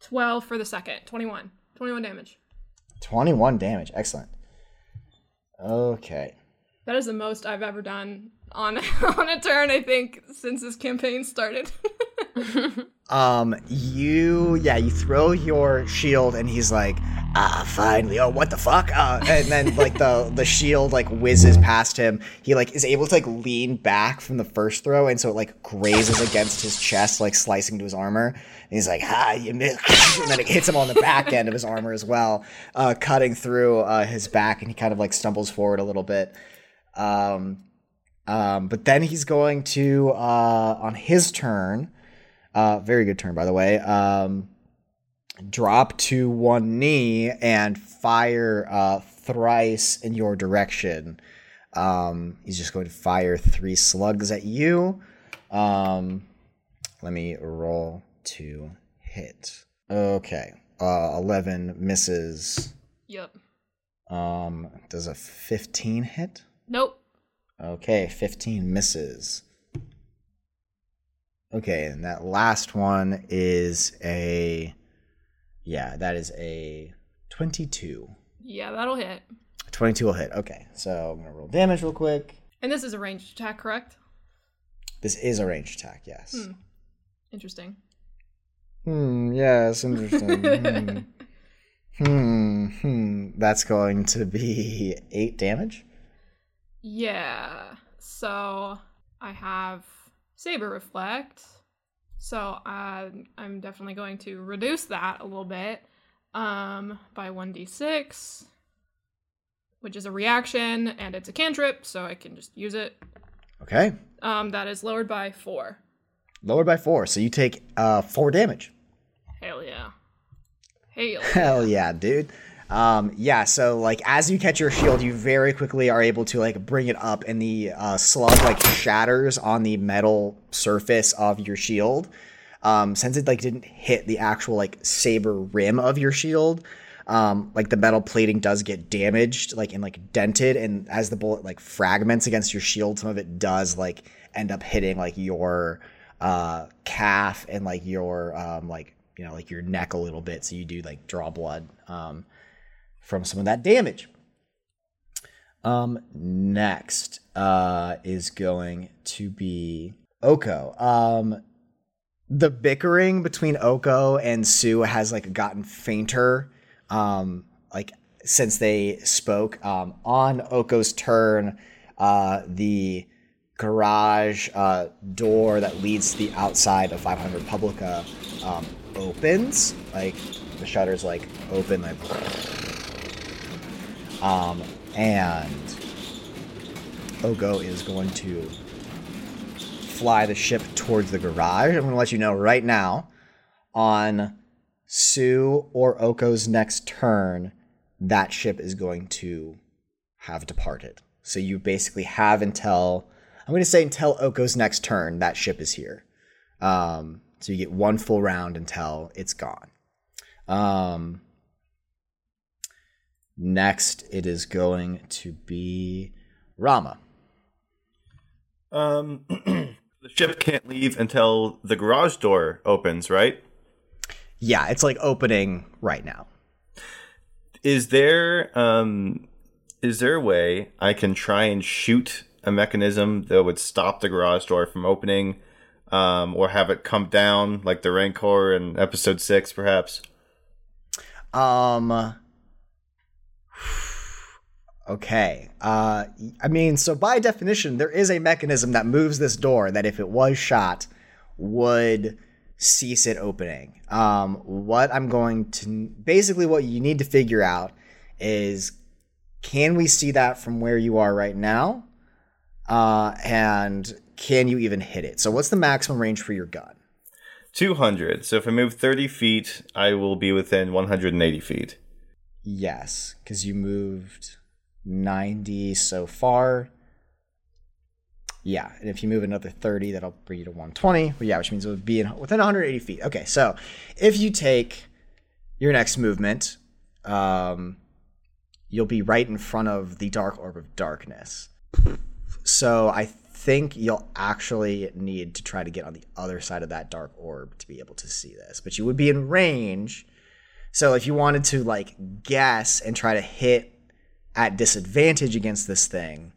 12 for the second. 21. 21 damage. Twenty-one damage. Excellent. Okay. That is the most I've ever done on on a turn I think since this campaign started. Um, you, yeah, you throw your shield, and he's like, "Ah, finally! Oh, what the fuck?" Uh, and then like the the shield like whizzes past him. He like is able to like lean back from the first throw, and so it like grazes against his chest, like slicing to his armor. And he's like, "Ah, you missed!" and then it hits him on the back end of his armor as well, uh, cutting through uh, his back, and he kind of like stumbles forward a little bit. Um, um, but then he's going to uh, on his turn. Uh, very good turn, by the way. Um, drop to one knee and fire uh, thrice in your direction. Um, he's just going to fire three slugs at you. Um, let me roll to hit. Okay, uh, eleven misses. yep. Um, does a fifteen hit? Nope. Okay, 15 misses. Okay, and that last one is a. Yeah, that is a 22. Yeah, that'll hit. 22 will hit. Okay, so I'm going to roll damage real quick. And this is a ranged attack, correct? This is a ranged attack, yes. Hmm. Interesting. Hmm, yes, interesting. hmm. hmm, hmm. That's going to be 8 damage. Yeah. So I have Saber Reflect. So uh, I'm definitely going to reduce that a little bit um, by 1d6, which is a reaction and it's a cantrip, so I can just use it. Okay, Um, that is lowered by 4. lowered by 4, so you take uh, 4 damage. Hell yeah. Hail. Hell yeah, dude. Um, yeah, so like as you catch your shield, you very quickly are able to like bring it up, and the uh, slug like shatters on the metal surface of your shield. Um, since it like didn't hit the actual like saber rim of your shield, um, like the metal plating does get damaged, like and like dented, and as the bullet like fragments against your shield, some of it does like end up hitting like your uh calf and like your um like you know like your neck a little bit, so you do like draw blood um from some of that damage. Um, next uh, is going to be Oko. Um, the bickering between Oko and Sue has like gotten fainter. Um, like since they spoke. Um, on Oko's turn, uh, the garage uh, door that leads to the outside of 500 Publica um, opens. Like the shutters like open like um, and Oko is going to fly the ship towards the garage. I'm going to let you know right now on Sue or Oko's next turn, that ship is going to have departed. So you basically have until, I'm going to say until Oko's next turn, that ship is here. Um, so you get one full round until it's gone. Um, Next, it is going to be Rama. Um, the ship can't leave until the garage door opens, right? Yeah, it's like opening right now. Is there um is there a way I can try and shoot a mechanism that would stop the garage door from opening um or have it come down like the Rancor in episode 6 perhaps? Um. Okay. Uh, I mean, so by definition, there is a mechanism that moves this door that, if it was shot, would cease it opening. Um, what I'm going to basically what you need to figure out is can we see that from where you are right now? Uh, and can you even hit it? So, what's the maximum range for your gun? 200. So if I move 30 feet, I will be within 180 feet. Yes, because you moved 90 so far. Yeah, and if you move another 30, that'll bring you to 120. Well, yeah, which means it would be in, within 180 feet. Okay, so if you take your next movement, um, you'll be right in front of the dark orb of darkness. So I think you'll actually need to try to get on the other side of that dark orb to be able to see this. But you would be in range. So if you wanted to like guess and try to hit at disadvantage against this thing,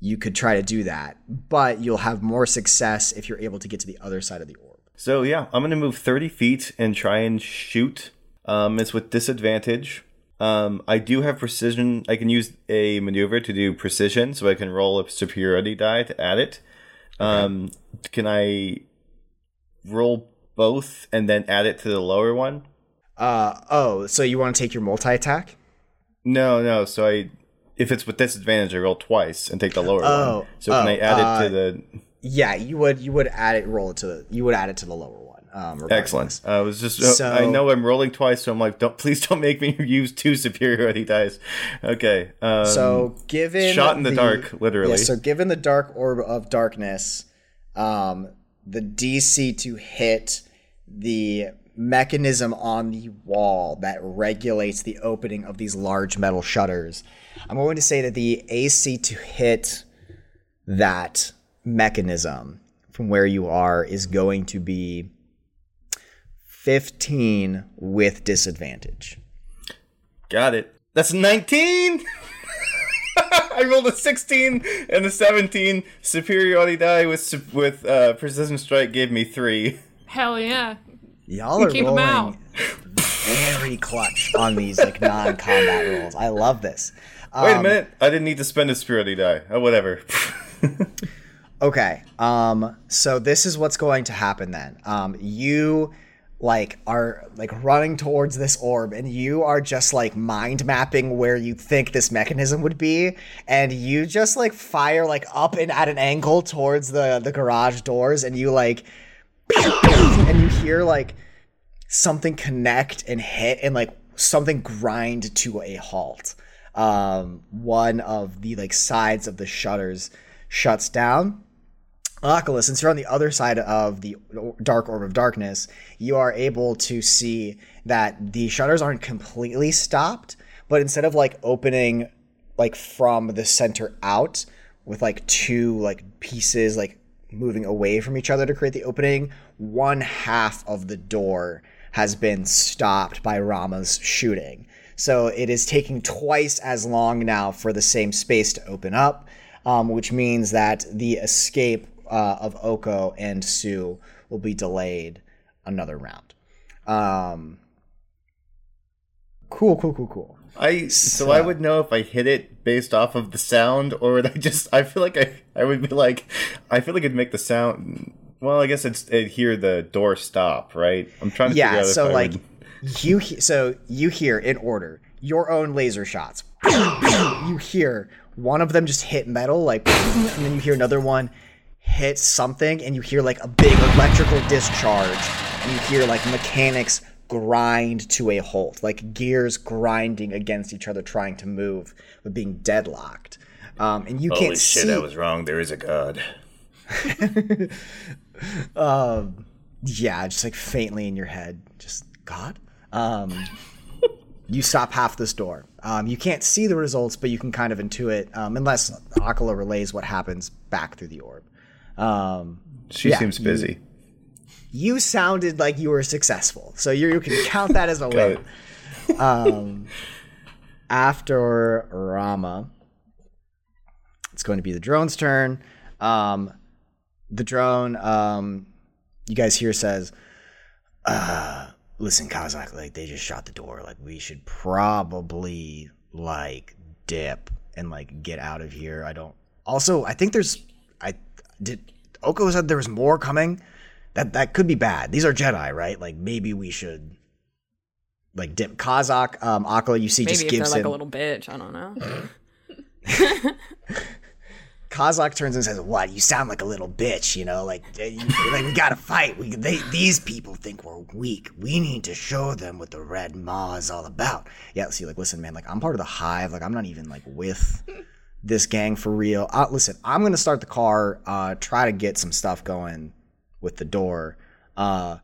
you could try to do that. But you'll have more success if you're able to get to the other side of the orb. So yeah, I'm gonna move 30 feet and try and shoot. Um, it's with disadvantage. Um, I do have precision. I can use a maneuver to do precision, so I can roll a superiority die to add it. Um, can I roll both and then add it to the lower one? Uh oh, so you want to take your multi attack? No, no. So I, if it's with disadvantage, I roll twice and take the lower Oh, one. So can oh, I add uh, it to the? Yeah, you would you would add it roll it to the you would add it to the lower one. Um. Excellent. I was just. So- I know I'm rolling twice, so I'm like, don't please don't make me use two superiority dice. Okay. Um, So given shot in the, dark, literally. Yeah, so given the dark orb of darkness, um, the DC to hit the mechanism on the wall that regulates the opening of these large metal shutters, I'm going to say that the AC to hit that mechanism from where you are is going to be 15 with disadvantage. Got it. That's 19. I rolled a 16 and a 17. Superiority die with with uh, precision strike gave me three. Hell yeah. Y'all are Keep 'em out. rolling very clutch on these like non-combat rolls. I love this. Wait a Um, minute. I didn't need to spend a superiority die. Oh, whatever. Okay. Um. So this is what's going to happen then. Um. You like are like running towards this orb and you are just like mind mapping where you think this mechanism would be and you just like fire like up and at an angle towards the the garage doors and you like and you hear like something connect and hit and like something grind to a halt. Um, one of the like sides of the shutters shuts down. Oculus, since you're on the other side of the dark orb of darkness, you are able to see that the shutters aren't completely stopped, but instead of like opening like from the center out with like two like pieces like moving away from each other to create the opening, one half of the door has been stopped by Rama's shooting. So it is taking twice as long now for the same space to open up, um, which means that the escape uh, of Oko and Sue will be delayed another round. Um, cool, cool, cool, cool. I so I would know if I hit it based off of the sound, or would I just? I feel like I I would be like, I feel like it'd make the sound. Well, I guess it's it'd hear the door stop, right? I'm trying to figure Yeah, out so I like would- you he- so you hear in order your own laser shots. you hear one of them just hit metal like and then you hear another one hit something and you hear like a big electrical discharge and you hear like mechanics grind to a halt like gears grinding against each other trying to move but being deadlocked um, and you Holy can't shit, see I was wrong. There is a god. um yeah just like faintly in your head just god um you stop half this door. Um, you can't see the results, but you can kind of intuit, um, unless Akala relays what happens back through the orb. Um, She yeah, seems busy. You, sounded like you were successful, so you, you can count that as a win. Um, after Rama, it's going to be the drone's turn. Um, the drone, um, you guys here says, uh, "Listen, Kazak, like they just shot the door. Like we should probably like dip and like get out of here. I don't. Also, I think there's. I did. Oko said there was more coming. That that could be bad. These are Jedi, right? Like maybe we should." Like dip Kazak, um, Akala, you see Maybe just gives they're like him a little bitch. I don't know. Kazak turns and says, "What? You sound like a little bitch, you know? Like, uh, like we gotta fight. We they these people think we're weak. We need to show them what the Red Maw is all about." Yeah, see, like, listen, man, like I'm part of the Hive. Like I'm not even like with this gang for real. Uh, listen, I'm gonna start the car. Uh, try to get some stuff going with the door. Uh,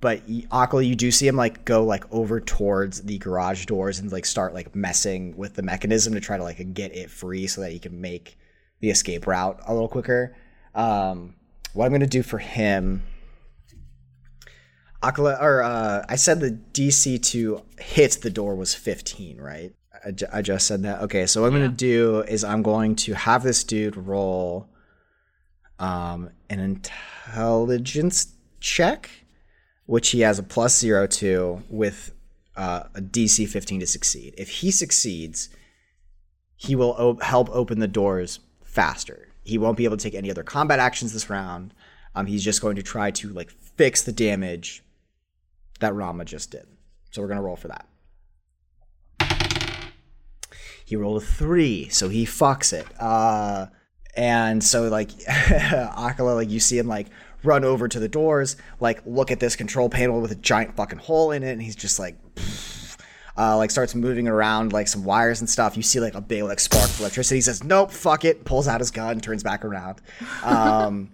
but Akala, you do see him like go like over towards the garage doors and like start like messing with the mechanism to try to like get it free so that he can make the escape route a little quicker. Um, what I'm gonna do for him, Akala, or uh, I said the DC to hit the door was 15, right? I, I just said that. Okay, so what I'm gonna do is I'm going to have this dude roll um, an intelligence check, which he has a plus zero to with uh, a DC 15 to succeed. If he succeeds, he will op- help open the doors faster. He won't be able to take any other combat actions this round. Um, he's just going to try to like fix the damage that Rama just did. So we're gonna roll for that. He rolled a three, so he fucks it. Uh, and so like Akala, like you see him like run over to the doors, like look at this control panel with a giant fucking hole in it, and he's just like uh, like starts moving around like some wires and stuff. You see like a big like spark of electricity. He says, "Nope, fuck it." Pulls out his gun, turns back around, um,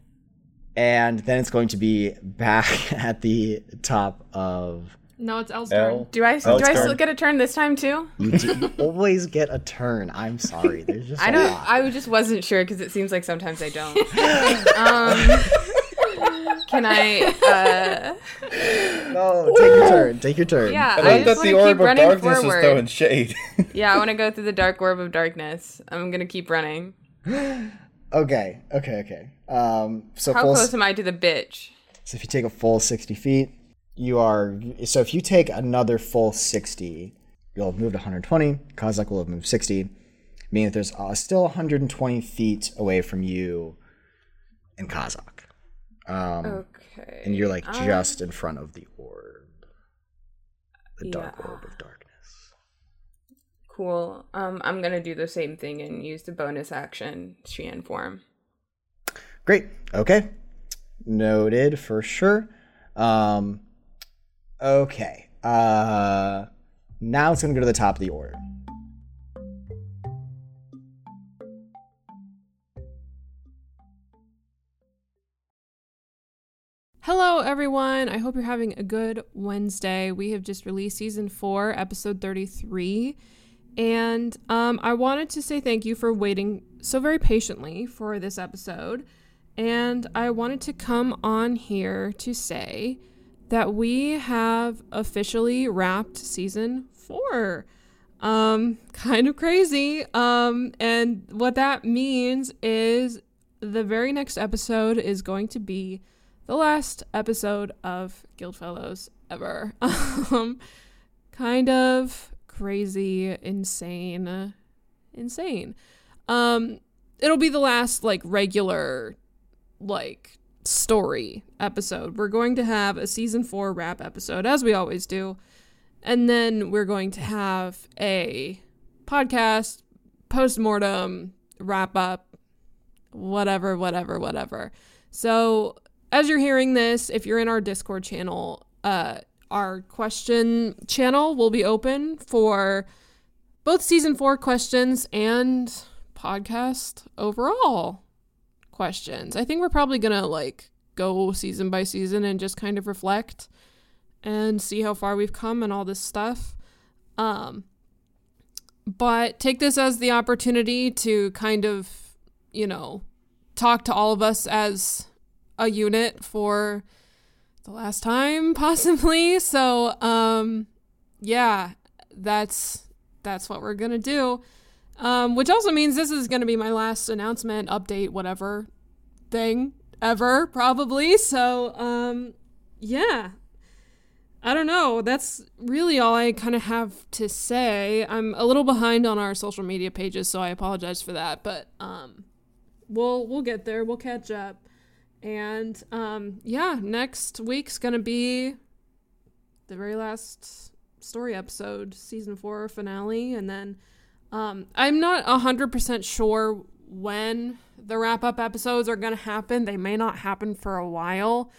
and then it's going to be back at the top of. No, it's Elle's Elle. turn. Do I do I it's still turn. get a turn this time too? You do always get a turn. I'm sorry. There's just I a don't. lot. I just wasn't sure because it seems like sometimes I don't. um, can I? Uh, no, take your turn. Take your turn. yeah, I I, just the want to orb keep of running darkness forward. is throwing shade. Yeah, I want to go through the dark orb of darkness. I'm gonna keep running. Okay. Okay. Okay. Um. So How full. close am I to the bitch? So if you take a full 60 feet, you are. So if you take another full 60, you'll have moved 120. Kazak will have moved 60, meaning that there's uh, still 120 feet away from you in Kazak. Um, Okay. and you're like um, just in front of the orb. The dark Yeah. orb of darkness. Cool. Um, I'm gonna do the same thing and use the bonus action Shien form. Great. Okay. Noted for sure. Um, okay. Uh, now it's going to go to the top of the order. Hello, everyone. I hope you're having a good Wednesday. We have just released season four, episode 33. And um, I wanted to say thank you for waiting so very patiently for this episode. And I wanted to come on here to say that we have officially wrapped season four. Um, kind of crazy. Um, and what that means is the very next episode is going to be the last episode of Guildfellows ever. um, kind of crazy, insane, insane. Um, it'll be the last like regular, like story episode. We're going to have a season four wrap episode, as we always do, and then we're going to have a podcast post mortem wrap up, whatever, whatever, whatever. So as you're hearing this, if you're in our Discord channel, uh, our question channel will be open for both season four questions and podcast overall questions. I think we're probably gonna like go season by season and just kind of reflect and see how far we've come and all this stuff. Um, but take this as the opportunity to kind of, you know, talk to all of us as a unit for the last time possibly. So, um yeah, that's that's what we're going to do. Um which also means this is going to be my last announcement, update, whatever thing ever probably. So, um yeah, I don't know. That's really all I kind of have to say. I'm a little behind on our social media pages, so I apologize for that. But um, we'll we'll get there. We'll catch up. And um, yeah, next week's gonna be the very last story episode, season four finale, and then um, I'm not hundred percent sure when the wrap up episodes are gonna happen. They may not happen for a while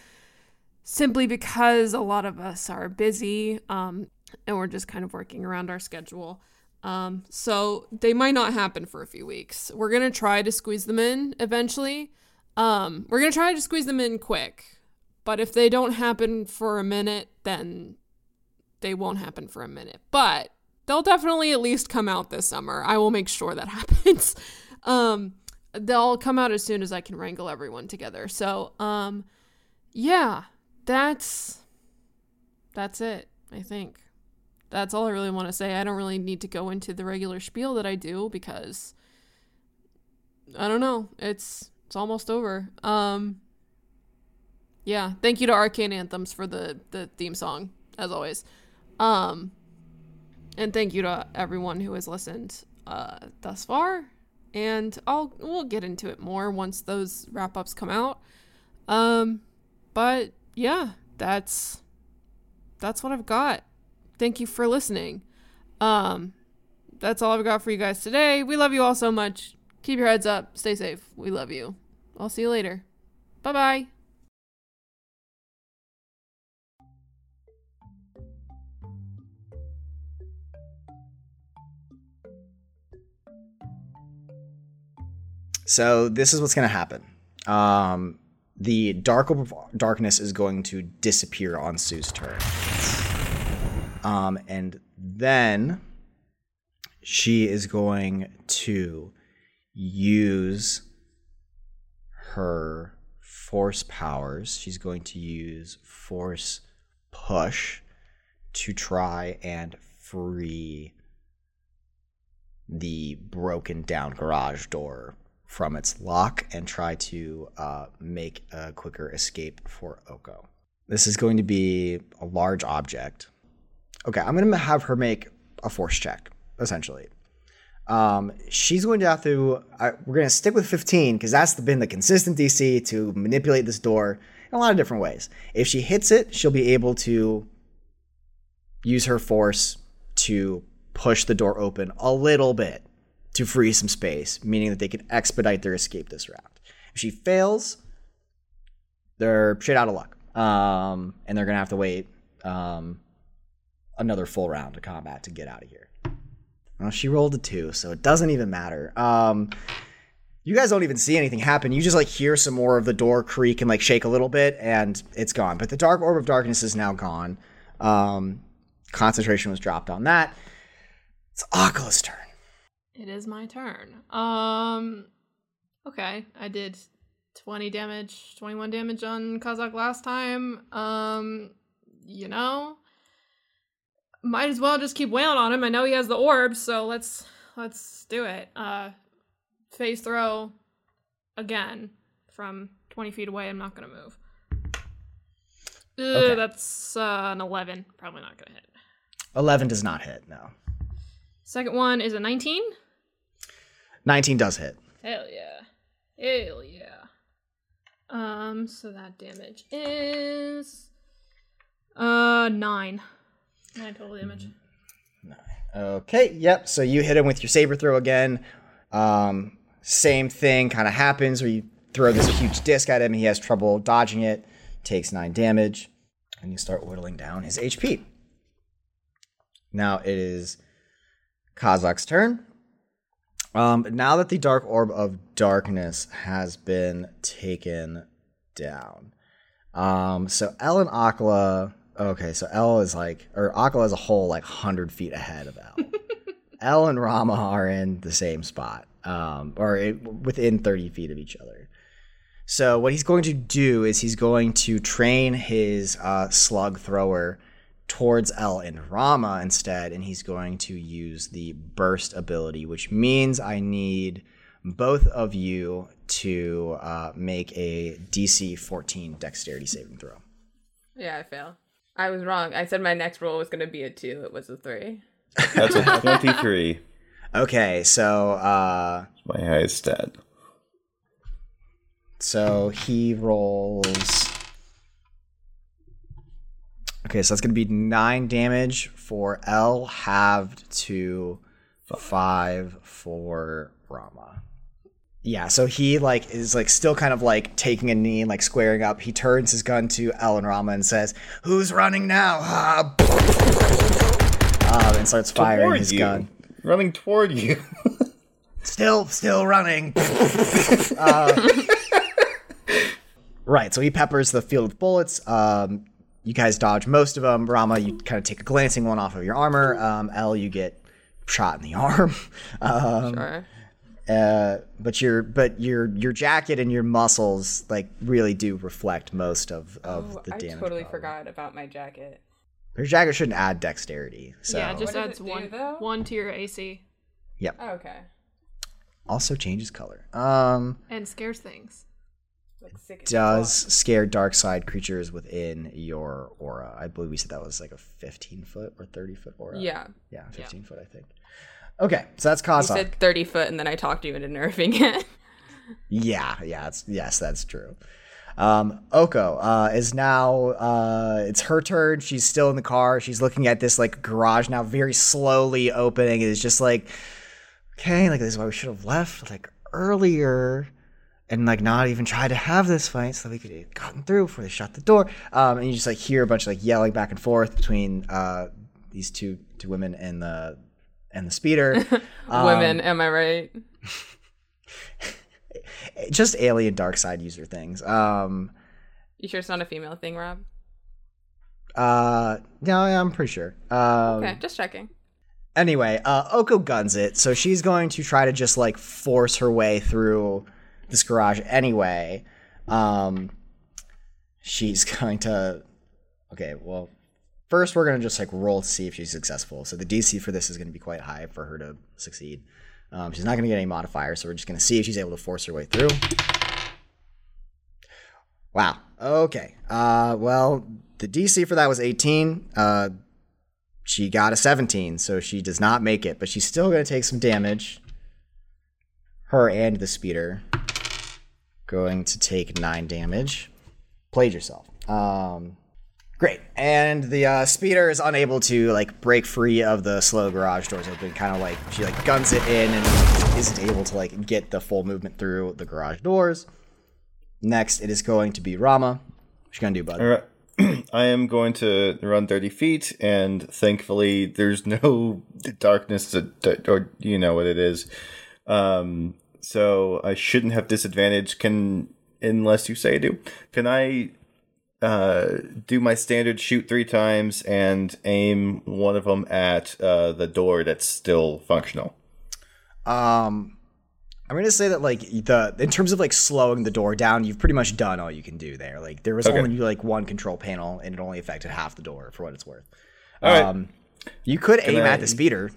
simply because a lot of us are busy um, and we're just kind of working around our schedule. Um, so they might not happen for a few weeks. We're going to try to squeeze them in eventually. Um, we're going to try to squeeze them in quick. But if they don't happen for a minute, then they won't happen for a minute. But they'll definitely at least come out this summer. I will make sure that happens. um, they'll come out as soon as I can wrangle everyone together. So, um, yeah, that's that's it, I think. That's all I really want to say. I don't really need to go into the regular spiel that I do because I don't know. It's it's almost over. Um yeah, thank you to Arcane Anthems for the the theme song as always. Um and thank you to everyone who has listened uh thus far. And I'll we'll get into it more once those wrap ups come out. Um but yeah, that's that's what I've got. Thank you for listening. Um that's all I've got for you guys today. We love you all so much. Keep your heads up. Stay safe. We love you. I'll see you later. Bye-bye. So this is what's going to happen. Um, the dark darkness is going to disappear on Sue's turn. Um, and then she is going to use her force powers. She's going to use force push to try and free the broken down garage door from its lock and try to uh, make a quicker escape for Oko. This is going to be a large object. Okay, I'm going to have her make a force check, essentially. Um, she's going to have to. We're going to stick with 15 because that's been the consistent DC to manipulate this door in a lot of different ways. If she hits it, she'll be able to use her force to push the door open a little bit to free some space, meaning that they can expedite their escape this round. If she fails, they're shit out of luck. Um, and they're going to have to wait um, another full round of combat to get out of here. Well, she rolled a two, so it doesn't even matter. Um, you guys don't even see anything happen. You just like hear some more of the door creak and like shake a little bit, and it's gone. But the dark orb of darkness is now gone. Um, concentration was dropped on that. It's Akala's turn. It is my turn. Um okay, I did 20 damage, 21 damage on Kazak last time. Um you know, might as well just keep wailing on him. I know he has the orb, so let's let's do it. Uh phase throw again from 20 feet away. I'm not going to move. okay. That's uh, an 11. Probably not going to hit. 11 does not hit, no. Second one is a 19. 19 does hit. Hell yeah. Hell yeah. Um, so that damage is uh nine. Nine total damage. Nine. Okay, yep. So you hit him with your saber throw again. Um, same thing kind of happens where you throw this huge disc at him. and He has trouble dodging it, takes nine damage, and you start whittling down his HP. Now it is Kazak's turn. Um, now that the Dark Orb of Darkness has been taken down, um, so and Akala Okay, so Elle is like, or Akala as a whole, like hundred feet ahead of Elle. Elle and Rama are in the same spot, um, or it, within thirty feet of each other. So what he's going to do is he's going to train his uh, slug thrower towards Elle and Rama instead, and he's going to use the burst ability, which means I need both of you to uh, make a DC 14 dexterity saving throw. Yeah, I fail. I was wrong. I said my next roll was going to be a two. It was a three. That's a 23. Okay, so uh, My highest stat. so he rolls. Okay, so that's gonna be nine damage for Elle, halved to five for Rama. Yeah, so he like is like still kind of like taking a knee and like squaring up. He turns his gun to Elle and Rama and says, "Who's running now?" Ah, um, and starts firing Toward his you. gun. Running toward you. Still, still running. Uh, right, so he peppers the field with bullets. Um, you guys dodge most of them. Rama, you kind of take a glancing one off of your armor. Um, Elle, you get shot in the arm. Um, Sure. uh, but your but your your jacket and your muscles like really do reflect most of of Oh, the damage. I totally problem. forgot about my jacket. Your jacket shouldn't add dexterity. So yeah, it just What adds it one though? one to your AC yep. Oh, okay. Also changes color. Um, and scares things. Like sick does scare dark side creatures within your aura. I believe we said that was like a 15 foot or 30 foot aura. Yeah. Yeah, 15 foot, I think. Okay, so that's You said 30 foot and then I talked you into nerfing it. Yeah, yeah, it's, yes, that's true. Um, Oko uh, is now, uh, it's her turn. She's still in the car. She's looking at this like garage now, very slowly opening. It's just like, okay, like this is why we should have left like earlier and like not even try to have this fight so that we could have gotten through before they shut the door. Um, and you just like hear a bunch of like yelling back and forth between uh, these two two women and the and the speeder. Um, Women, am I right? just alien dark side user things. Um, You sure it's not a female thing, Rob? uh, no, yeah, I'm pretty sure. Um, Okay, just checking. Anyway, uh, Oko guns it, so she's going to try to just like force her way through this garage anyway. Um, she's going to. Okay, well, first we're gonna just like roll to see if she's successful. So the DC for this is going to be quite high for her to succeed. Um, she's not going to get any modifiers, so we're just going to see if she's able to force her way through. Wow. Okay. Uh, well, the DC for that was 18. Uh, she got a 17, so she does not make it, but she's still going to take some damage. Her and the speeder going to take nine damage. Played yourself. Um, great. And the uh, speeder is unable to like break free of the slow garage doors open. Kind of like she like guns it in and isn't able to like get the full movement through the garage doors. Next, it is going to be Rama. What you gonna do, bud? All right. I am going to run 30 feet, and thankfully, there's no darkness, to, to- or you know what it is. Um, so I shouldn't have disadvantage. Can unless you say I do. Can I uh, do my standard shoot three times and aim one of them at uh, the door that's still functional? Um, I'm gonna say that like the in terms of like slowing the door down, you've pretty much done all you can do there. Like there was Okay. only like one control panel, and it only affected half the door for what it's worth. All right. Um, you could aim I- at the speeder.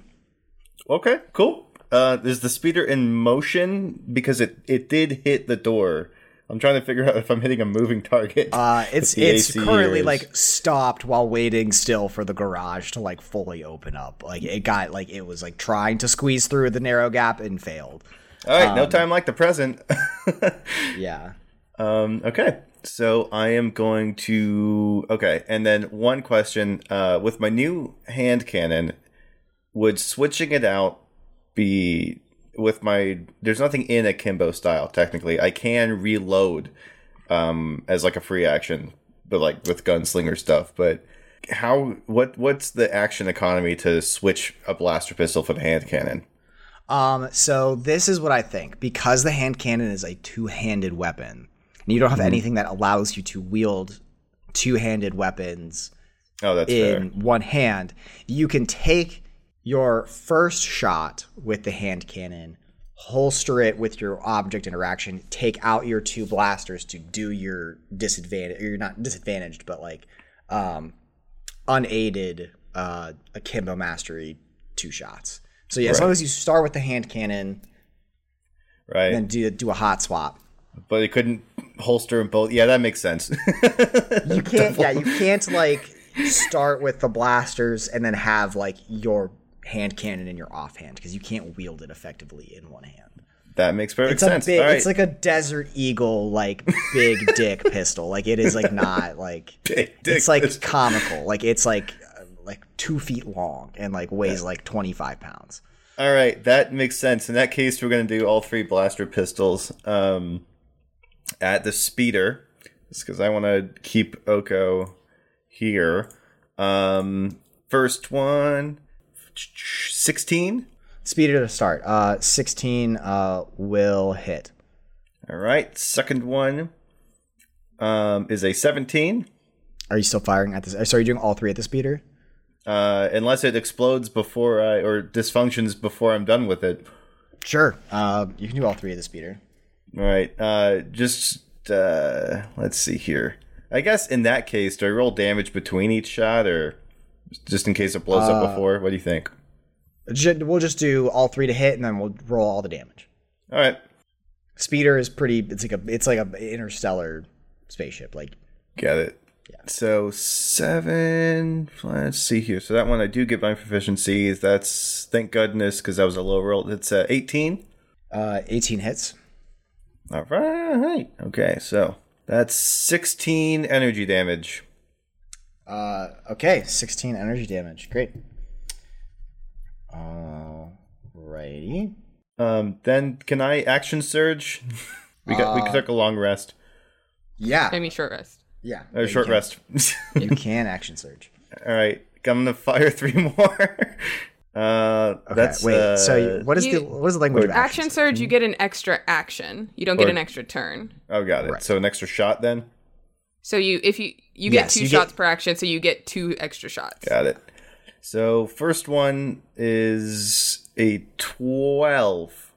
Okay, cool. Uh, is the speeder in motion because it it did hit the door? I'm trying to figure out if I'm hitting a moving target. Uh, it's it's AC currently like stopped while waiting still for the garage to like fully open up. Like it got like it was like trying to squeeze through the narrow gap and failed. All right, um, no time like the present. Yeah. um, okay, so I am going to okay, and then one question uh, with my new hand cannon, would switching it out be with my? There's nothing in akimbo style technically. I can reload um, as like a free action, but like with gunslinger stuff, but. How what what's the action economy to switch a blaster pistol for the hand cannon? Um, so this is what I think. Because the hand cannon is a two-handed weapon, and you don't Mm-hmm. have anything that allows you to wield two-handed weapons Oh, that's in fair. one hand, you can take your first shot with the hand cannon, holster it with your object interaction, take out your two blasters to do your disadvantage. Or you're not disadvantaged, but like um, unaided uh, akimbo mastery two shots. So yeah, as long as you start with the hand cannon, Right. then do do a hot swap. but it couldn't holster them both. Yeah, that makes sense. You can't. yeah, you can't like start with the blasters and then have like your hand cannon in your offhand because you can't wield it effectively in one hand. that makes perfect It's a sense. big. Right. It's like a Desert Eagle, like big dick pistol. Like it is like not like. Big it's like pistol. comical. Like it's like uh, like two feet long and like weighs like twenty five pounds. All right, that makes sense. In that case, we're going to do all three blaster pistols um, at the speeder, just because I want to keep Oko here. Um, first one, 16. Speeder to start. Uh, sixteen uh will hit. All right, second one um, is a 17. Are you still firing at this? So are you doing all three at the speeder? Uh, unless it explodes before I, or dysfunctions before I'm done with it. Sure. Uh, you can do all three at the speeder. All right. Uh, just uh, let's see here. I guess in that case, do I roll damage between each shot, or just in case it blows up before? What do you think? We'll just do all three to hit, and then we'll roll all the damage. All right. Speeder is pretty. It's like a. It's like a interstellar spaceship. Like Get it. Yeah. So seven. Let's see here. So that one I do get my proficiencies. That's thank goodness because that was a low roll. It's uh, eighteen. uh, eighteen hits. All right. Okay. So that's sixteen energy damage. Uh, okay, sixteen energy damage. Great. Alrighty. Um. Then can I action surge? we got. we took a long rest. Yeah. I mean, short rest. yeah. A you short can- rest. You can action surge. All right, I'm gonna fire three more. uh, Okay, that's wait. uh, so you, what is you- the what is the language of action? Action surge, you get an extra action. You don't get an extra turn. oh, got it. Right. So an extra shot then. So you, if you you get Yes, two you get- shots per action, so you get two extra shots. Got it. So first one is a twelve.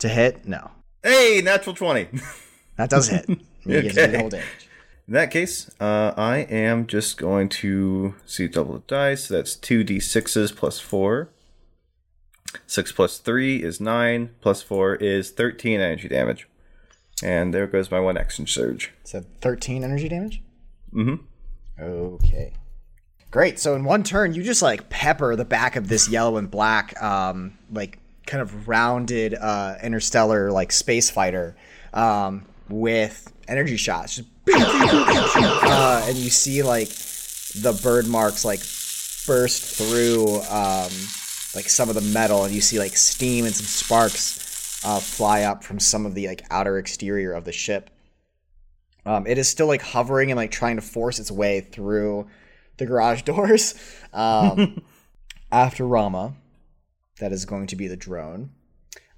To hit? No. Hey, natural twenty. That does hit. You Okay. the whole damage. In that case, uh, I am just going to see double the dice. So that's two d sixes plus four. Six plus three is nine. Plus four is thirteen energy damage. And there goes my one action surge. So thirteen energy damage. Mm-hmm. Okay. Great. So in one turn, you just like pepper the back of this yellow and black, um, like kind of rounded uh, interstellar like space fighter um, with energy shots. Just uh, and you see like the bird marks like burst through um, like some of the metal, and you see like steam and some sparks uh, fly up from some of the like outer exterior of the ship. Um, it is still like hovering and like trying to force its way through the garage doors. Um, after Rama, that is going to be the drone.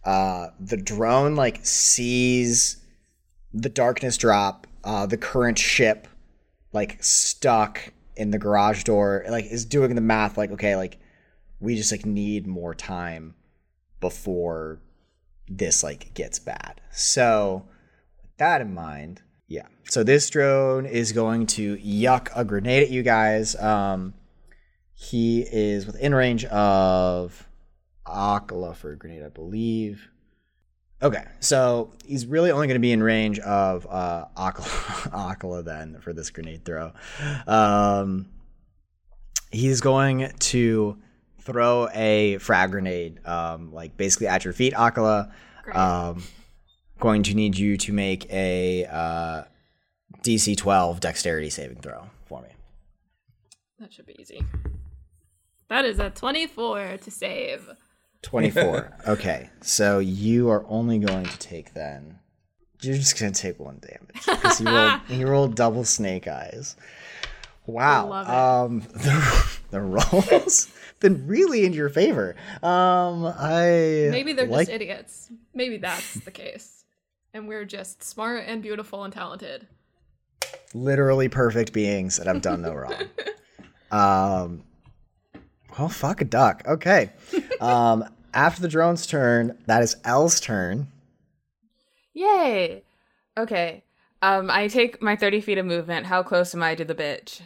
Uh, the drone like sees the darkness drop, uh, the current ship like stuck in the garage door, like is doing the math like okay, like we just like need more time before this like gets bad. So with that in mind, yeah. So this drone is going to yuck a grenade at you guys. Um, he is within range of Akala for a grenade, I believe. Okay, so he's really only going to be in range of uh, Akala, Akala then for this grenade throw. Um, he's going to throw a frag grenade, um, like basically at your feet, Akala. Um, going to need you to make a uh, DC 12 dexterity saving throw for me. That should be easy. That is a 24 to save. 24. okay, so you are only going to take then. You're just going to take one damage because you rolled, you rolled double snake eyes. Wow. love it. Um, the, the rolls been really in your favor. Um, I Maybe they're like just idiots. Maybe that's the case. And we're just smart and beautiful and talented. literally perfect beings that have done no wrong. Um, well, fuck a duck. Okay. Um, after the drone's turn, that is Elle's turn. Yay! Okay. Um, I take my 30 feet of movement. How close am I to the bitch?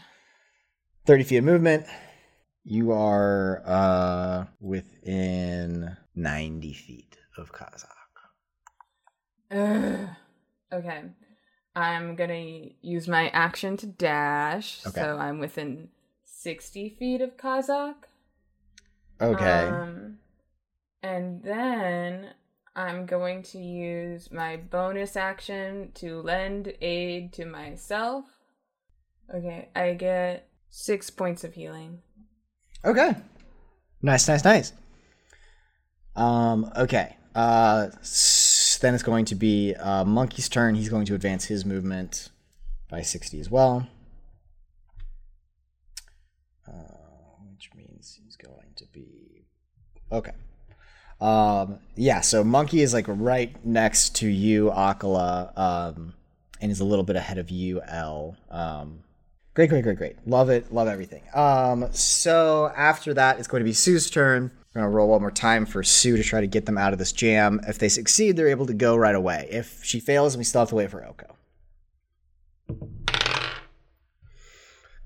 30 feet of movement. You are uh, within 90 feet of Kazak. Ugh. Okay. I'm gonna use my action to dash. Okay. So I'm within 60 feet of Kazak. Okay. Um, and then I'm going to use my bonus action to lend aid to myself. Okay, I get six points of healing. Okay. Nice, nice, nice. Um, okay. Uh, then it's going to be uh, Monkey's turn. He's going to advance his movement by 60 as well. Uh, which means he's going to be. Okay. Um, yeah, so Monkey is like right next to you, Akala, um, and is a little bit ahead of you, Elle. Um, Great, great, great, great. Love it. Love everything. Um, so after that, it's going to be Sue's turn. We're gonna roll one more time for Sue to try to get them out of this jam. If they succeed, they're able to go right away. If she fails, we still have to wait for Oko.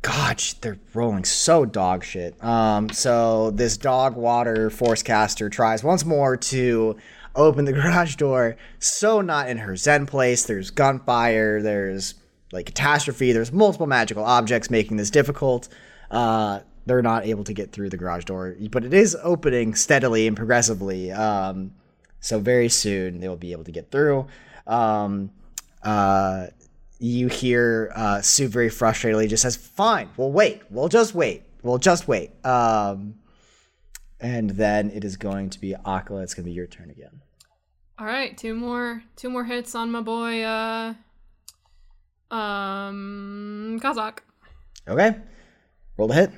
God, they're rolling so dog shit. Um, so this dog water forcecaster tries once more to open the garage door. So not in her zen place. There's gunfire. There's like catastrophe. There's multiple magical objects making this difficult. Uh, they're not able to get through the garage door, but it is opening steadily and progressively. Um, so very soon they will be able to get through. Um, uh, you hear uh, Sue very frustratedly just says, "Fine, we'll wait. We'll just wait. We'll just wait." Um, and then it is going to be Akala. It's going to be your turn again. All right, two more, two more hits on my boy, uh, um, Kazak. Okay, roll the hit.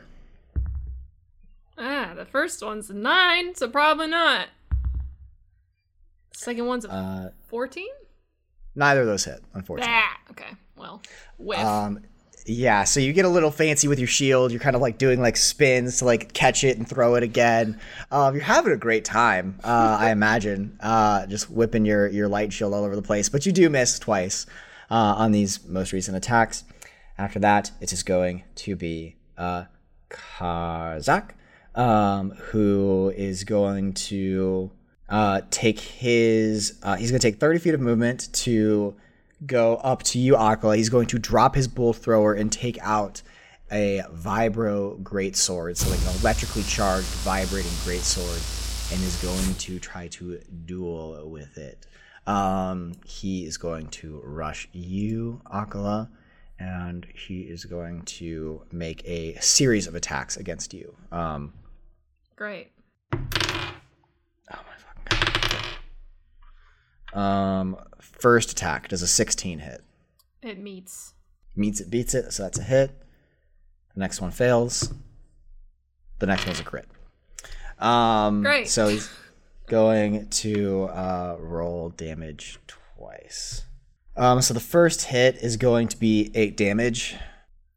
Ah, the first one's a nine, so probably not. Second one's a Uh, fourteen. neither of those hit, unfortunately. ah, okay. Well, whiff. Um, yeah, so you get a little fancy with your shield. You're kind of like doing like spins to like catch it and throw it again. Um, you're having a great time, uh, I imagine. Uh, just whipping your your light shield all over the place, but you do miss twice uh, on these most recent attacks. After that, it is going to be uh, Kazak, um, who is going to uh, take his. Uh, he's going to take 30 feet of movement to go up to you, Akala. He's going to drop his bolt thrower and take out a vibro greatsword, so like an electrically charged, vibrating greatsword, and is going to try to duel with it. Um, he is going to rush you, Akala, and he is going to make a series of attacks against you. Um, Great. um, first attack does a 16 hit. It meets. meets it, beats it, so that's a hit. The next one fails. The next one's a crit. Um, Great. So he's going to uh, roll damage twice. Um, so the first hit is going to be eight damage,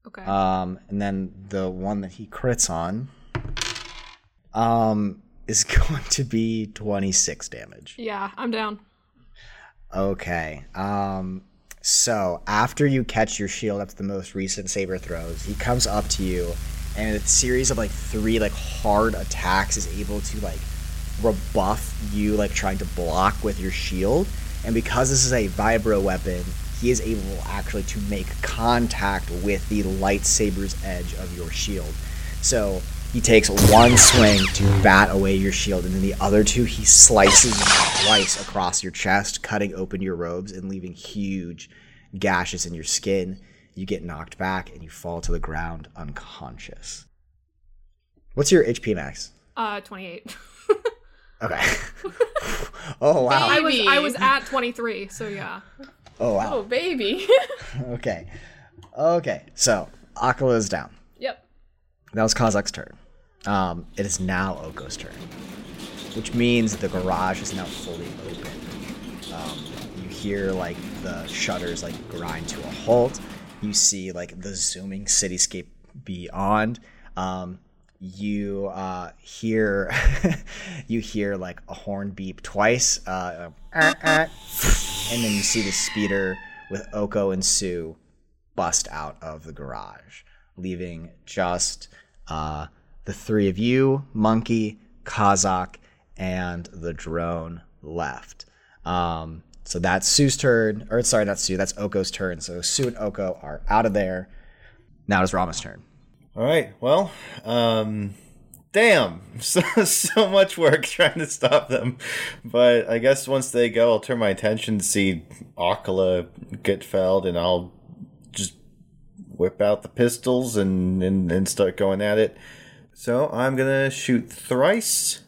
Okay. um, and then the one that he crits on um, is going to be twenty six damage. yeah, I'm down. Okay. Um so after you catch your shield after the most recent saber throws, he comes up to you and a series of like three like hard attacks is able to like rebuff you like trying to block with your shield. And because this is a vibro weapon, he is able actually to make contact with the lightsaber's edge of your shield. So he takes one swing to bat away your shield, and then the other two he slices twice across your chest, cutting open your robes and leaving huge gashes in your skin. You get knocked back and you fall to the ground unconscious. What's your HP max? Uh, 28. Okay. oh wow. I was I was at 23, so yeah. Oh wow. Oh, baby. Okay. Okay. So Akala is down. Yep. That was Kazak's turn. Um, it is now Oko's turn, which means the garage is now fully open. Um, you hear like the shutters like grind to a halt. You see like the zooming cityscape beyond. Um, you uh, hear you hear like a horn beep twice, uh, and then you see the speeder with Oko and Sue bust out of the garage, leaving just uh, the three of you, Monkey, Kazak, and the drone left. Um, so that's Sue's turn, or sorry, not Sue, that's Oko's turn. So Sue and Oko are out of there. Now it's Rama's turn. All right. Well, um, damn, so so much work trying to stop them, but I guess once they go, I'll turn my attention to see Akala get felled, and I'll just whip out the pistols and and, and start going at it. So I'm gonna shoot thrice.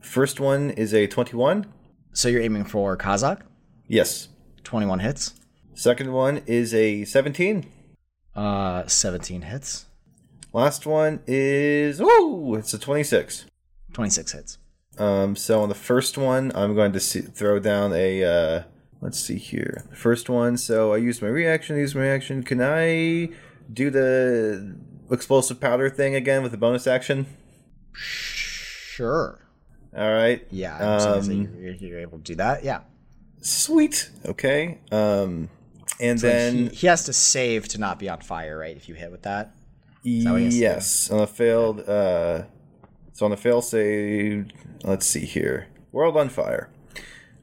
First one is a twenty-one. So you're aiming for Kazak. Yes. 21 hits. Second one is a seventeen. Uh, 17 hits. Last one is ooh, it's a twenty-six. 26 hits. Um, so on the first one, I'm going to see, throw down a. Uh, let's see here. The first one. So I use my reaction. Use my reaction. Can I do the explosive powder thing again with the bonus action? Sure. All right. Yeah, I'm Um, you're, you're able to do that. Yeah. Sweet. Okay. Um, and So then he, he has to save to not be on fire, right? If you hit with that. that what he has to do? yes, on a failed. Uh, so on a fail save, let's see here. World on fire.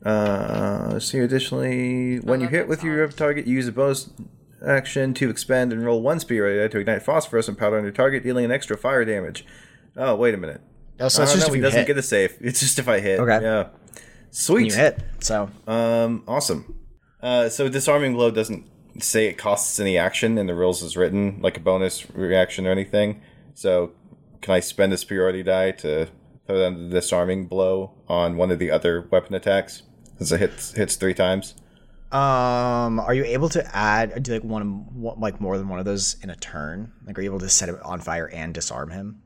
Uh, let's see. Additionally, when you hit with your target, use a bonus action to expand and roll one spear to ignite phosphorus and powder on your target, dealing an extra fire damage. Oh, wait a minute. Oh, so it's just no, if he doesn't hit. get a save. It's just if I hit. Okay. Yeah. when Sweet. you hit. So Um, awesome. Uh, so disarming blow doesn't say it costs any action in the rules as written, like a bonus reaction or anything. So can I spend a superiority die to throw down the disarming blow on one of the other weapon attacks? Since it hits hits three times. Um, are you able to add do like one, one like more than one of those in a turn? Like, are you able to set it on fire and disarm him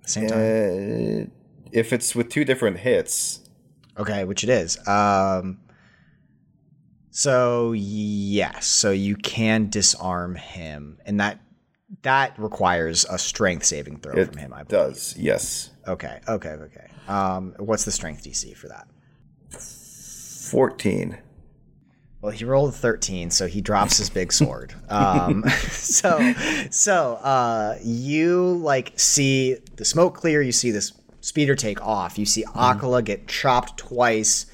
at the same time? Uh, if it's with two different hits, Okay, which it is. Um, so yes, so you can disarm him, and that that requires a strength saving throw it from him. I believe. does. Yes, Okay, okay, okay. Um, what's the strength DC for that? fourteen. Well, he rolled a 13, so he drops his big sword. Um, so, so uh, you like see the smoke clear. You see this speeder take off. You see Akala get chopped twice,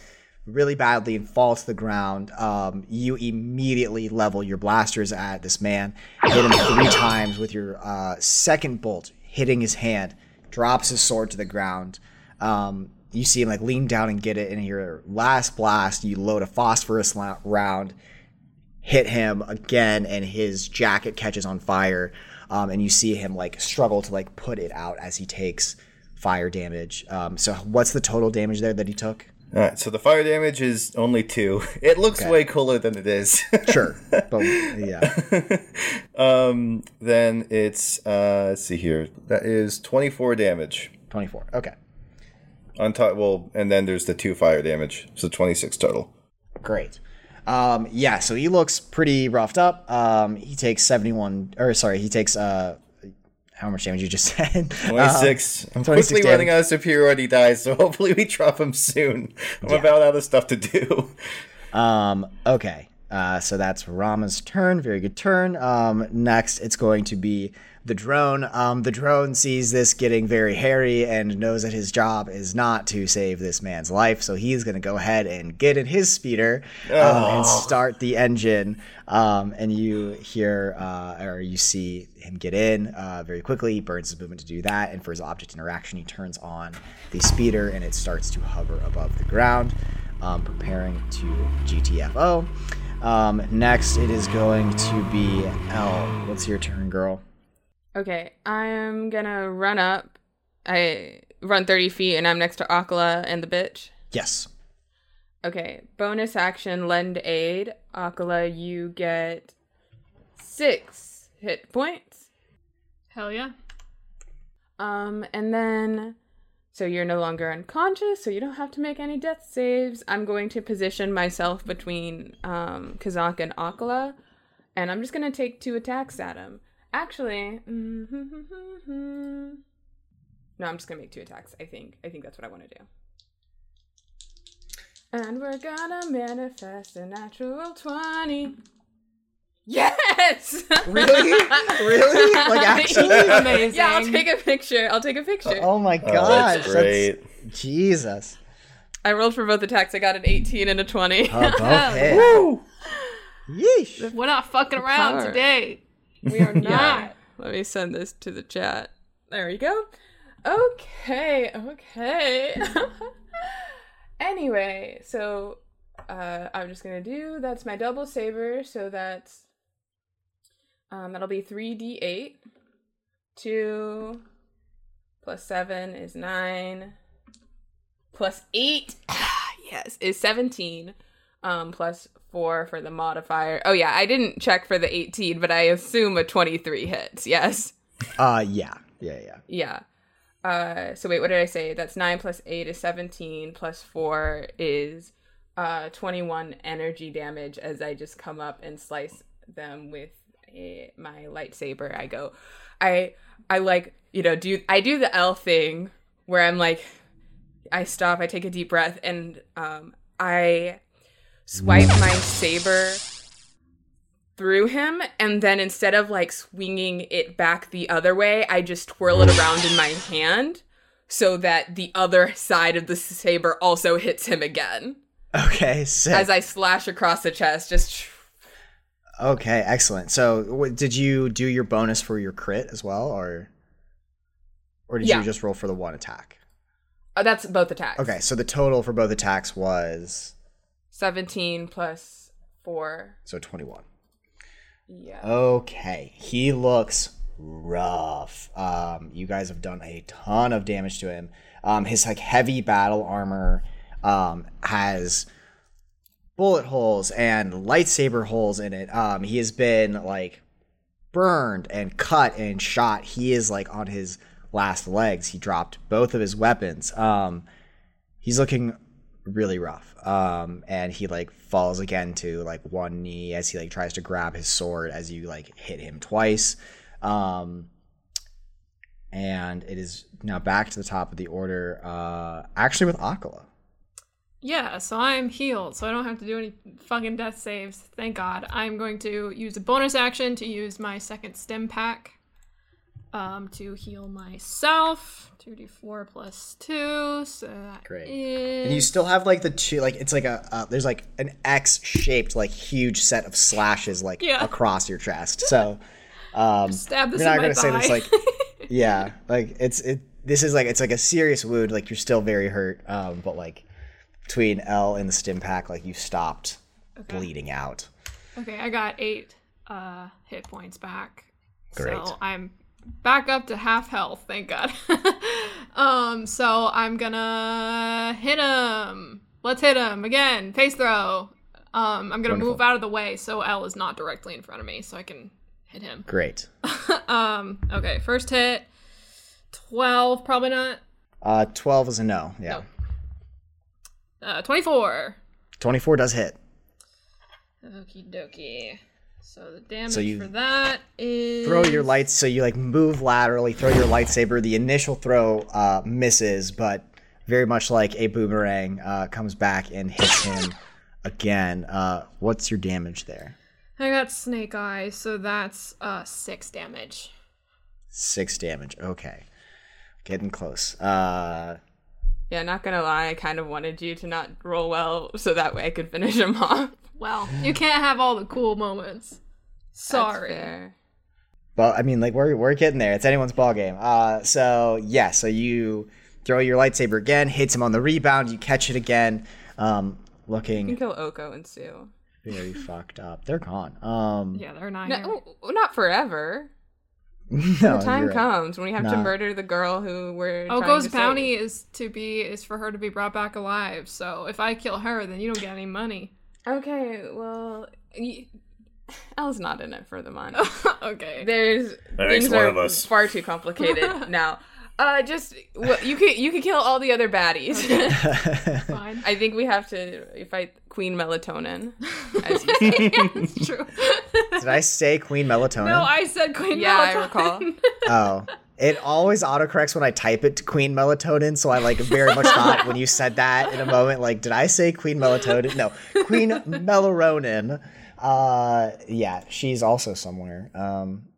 really badly, and fall to the ground. Um, you immediately level your blasters at this man, hit him three times with your uh, second bolt, hitting his hand. Drops his sword to the ground. Um, you see him like lean down and get it in your last blast you load a phosphorus round hit him again and his jacket catches on fire um, and you see him like struggle to like put it out as he takes fire damage um, so what's the total damage there that he took All right, so the fire damage is only two. It looks Okay. way cooler than it is. sure but yeah um, then it's uh, let's see here. That is twenty four damage 24 okay on top. Well, and then there's the two fire damage, so twenty six total. Great. Um, yeah, so he looks pretty roughed up. Um, he takes 71, or sorry, he takes, uh, how much damage you just said? Twenty six. I'm 26 quickly damage. running out of superiority dice, so hopefully we drop him soon. I'm about out of stuff to do. Um, okay. Uh, so that's Rama's turn. Very good turn. Um, next, it's going to be the drone. Um, the drone sees this getting very hairy and knows that his job is not to save this man's life. So he's going to go ahead and get in his speeder um, and start the engine. Um, and you hear, uh, or you see him get in uh, very quickly. He burns his movement to do that. And for his object interaction, he turns on the speeder and it starts to hover above the ground, um, preparing to GTFO. Um, next, it is going to be Elle. What's your turn, girl? Okay, I am gonna run up. I run 30 feet and I'm next to Akala and the bitch. Yes. Okay, bonus action lend aid. Akala, you get six hit points. Hell yeah. Um, and then so you're no longer unconscious, so you don't have to make any death saves. I'm going to position myself between um Kazak and Akala, and I'm just gonna take two attacks at him. Actually, mm-hmm. no, I'm just gonna make two attacks. I think. I think that's what I want to do. And we're gonna manifest a natural twenty. Yes. Really? Really? Like actually? Amazing. Yeah, I'll take a picture. I'll take a picture. Oh my Oh, gosh. that's great. Jesus. I rolled for both attacks. I got an 18 and a 20. Oh, both hit. Yeesh. We're not fucking around today. We are not. Yeah. Let me send this to the chat. There you go. Okay, okay. anyway, so uh, I'm just gonna do that's my double saber, so that's um that'll be three D eight. Two plus seven is nine. Plus eight yes, is seventeen. Um plus four for the modifier. Oh yeah, I didn't check for the eighteen, but I assume a twenty-three hits, yes. Uh, yeah. Yeah, yeah. Yeah. Uh, so wait, what did I say? That's nine plus eight is seventeen. Plus four is uh twenty-one energy damage. As I just come up and slice them with a, my lightsaber, I go. I I like you know do I do the Elle thing where I'm like I stop, I take a deep breath, and um I swipe mm. my saber through him and then instead of like swinging it back the other way i just twirl it around in my hand so that the other side of the saber also hits him again Okay, sick. as i slash across the chest just okay, excellent. So, w- did you do your bonus for your crit as well, or or did Yeah. you just roll for the one attack? oh, that's both attacks Okay, so the total for both attacks was 17 plus 4 so twenty-one. yeah Okay, he looks rough. Um, you guys have done a ton of damage to him. Um, his like heavy battle armor um, has bullet holes and lightsaber holes in it. Um, he has been like burned and cut and shot. He is like on his last legs. He dropped both of his weapons. Um, he's looking really rough. Um, and he like falls again to like one knee as he like tries to grab his sword as you like hit him twice. Um, and it is now back to the top of the order. Uh, actually with Akala. Yeah, so I'm healed, so I don't have to do any fucking death saves. Thank God. I'm going to use a bonus action to use my second stim pack um, to heal myself. 2d4 plus 2, so that Great. is- And you still have like the two, like it's like a uh, there's like an X shaped like huge set of slashes like Yeah. across your chest. So um, Stab this you're not in gonna say this like yeah, like it's it. This is like it's like a serious wound. Like you're still very hurt, um, but like between Elle and the stim pack, like you stopped bleeding out. Okay, I got 8 uh, hit points back. Great. So I'm back up to half health, thank God. um, so I'm gonna hit him. Let's hit him again. Phase throw. Um, I'm gonna move out of the way so Elle is not directly in front of me, so I can hit him. Great. Um, okay, first hit. Twelve, probably not. Uh, twelve is a no. Yeah, Nope. Uh, twenty-four. twenty-four does hit. Okie dokie. So the damage So you for that is throw your lights so you like move laterally throw your lightsaber. The initial throw uh, misses but very much like a boomerang uh, comes back and hits him again. Uh, what's your damage there? I got snake eye, so that's uh six damage. six damage. Okay. Getting close. Uh, yeah not gonna lie i kind of wanted you to not roll well so that way i could finish him off Well, you can't have all the cool moments. That's Sorry. fair. well i mean like we're, we're getting there it's anyone's ball game uh, so yeah so you throw your lightsaber again hits him on the rebound you catch it again um, looking. you can kill oko and sue very fucked up they're gone um, Yeah, they're not here. not forever no, the time you're right. comes when we have to murder the girl who we're trying Oko's to bounty save. is to be is for her to be brought back alive. So if I kill her, then you don't get any money. Okay well y- Elle's not in it for the money okay. there's That makes things one are of us. far too complicated now uh just well, you could you could kill all the other baddies Fine. i think we have to fight queen melatonin as you said. It's true. Did I say Queen Melatonin? No, I said Queen Yeah, I Melatonin. recall. Oh. It always autocorrects when I type it to Queen Melatonin, so I like very much thought when you said that in a moment, like, did I say Queen Melatonin? No, Queen Meloronin. Uh, yeah, she's also somewhere. Um,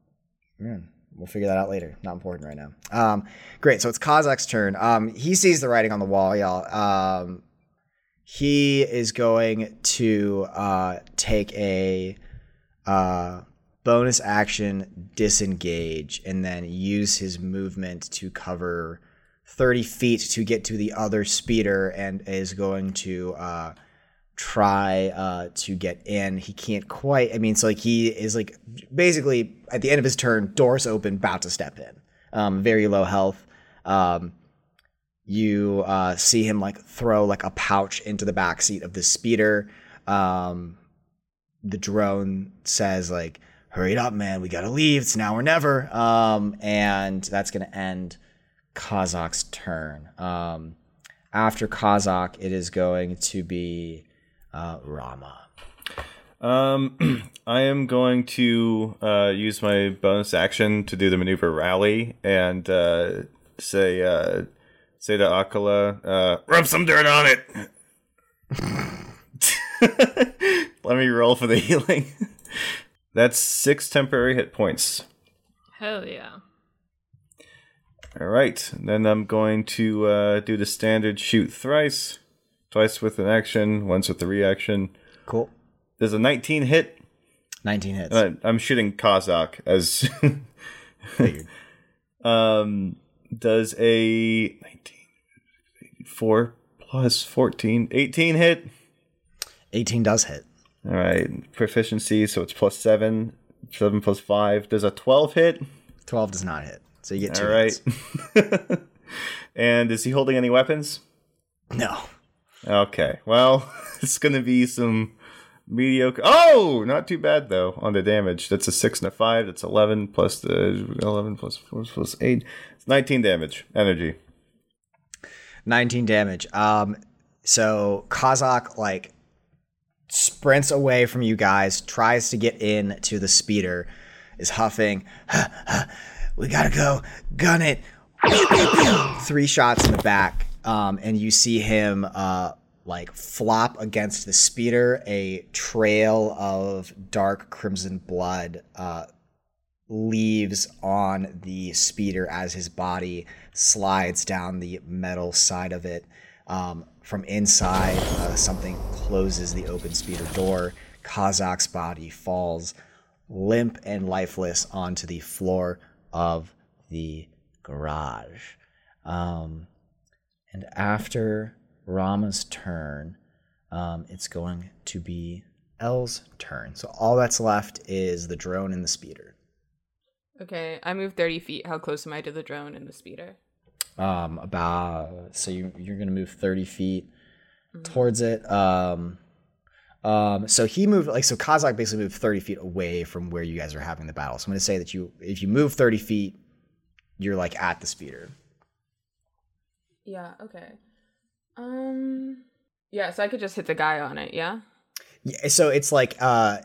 man, we'll figure that out later. Not important right now. Um, great. So it's Kazak's turn. Um, he sees the writing on the wall, y'all. Um, he is going to uh, take a uh, bonus action disengage and then use his movement to cover 30 feet to get to the other speeder and is going to uh, try uh, to get in. He can't quite. I mean, so like he is like basically at the end of his turn, doors open, about to step in. Um, very low health. Um, you uh, see him like throw like a pouch into the back seat of the speeder. Um, the drone says like, "Hurry it up, man! We gotta leave. It's now or never." Um, and that's gonna end Kazak's turn. Um, after Kazak, it is going to be uh, Rama. Um, I am going to uh, use my bonus action to do the maneuver rally and uh, say uh, say to Akala, uh, rub some dirt on it. Let me roll for the healing. That's six temporary hit points. Hell yeah. All right, then I'm going to uh, do the standard shoot thrice, twice with an action, once with the reaction. Cool. There's a 19 hit. 19 hits. Uh, I'm shooting Kazak as. Um, does a 19, 4 plus 14, 18 hit. 18 does hit. All right, proficiency, so it's plus 7. 7 plus 5. Does a 12 hit? 12 does not hit. So you get two All right. and is he holding any weapons? No. Okay, well, it's going to be some mediocre. Oh, not too bad though on the damage. That's a six and a five. That's eleven plus the eleven plus four plus eight. It's nineteen damage energy. 19 damage. Um, so Kazak like sprints away from you guys, tries to get in to the speeder, is huffing. we gotta go, gun it. Three shots in the back, um, and you see him uh, like flop against the speeder. A trail of dark crimson blood uh, leaves on the speeder as his body slides down the metal side of it. Um, from inside, uh, something closes the open speeder door. Kazak's body falls limp and lifeless onto the floor of the garage. Um, and after Rama's turn, um, it's going to be Elle's turn. So all that's left is the drone and the speeder. Okay, I moved 30 feet. How close am I to the drone and the speeder? Um about so you you're gonna move 30 feet towards it um um so he moved like so Kazak basically moved 30 feet away from where you guys are having the battle so i'm gonna say that you if you move 30 feet you're like at the speeder Yeah, okay. Um Yeah, so I could just hit the guy on it, yeah? yeah, so it's like uh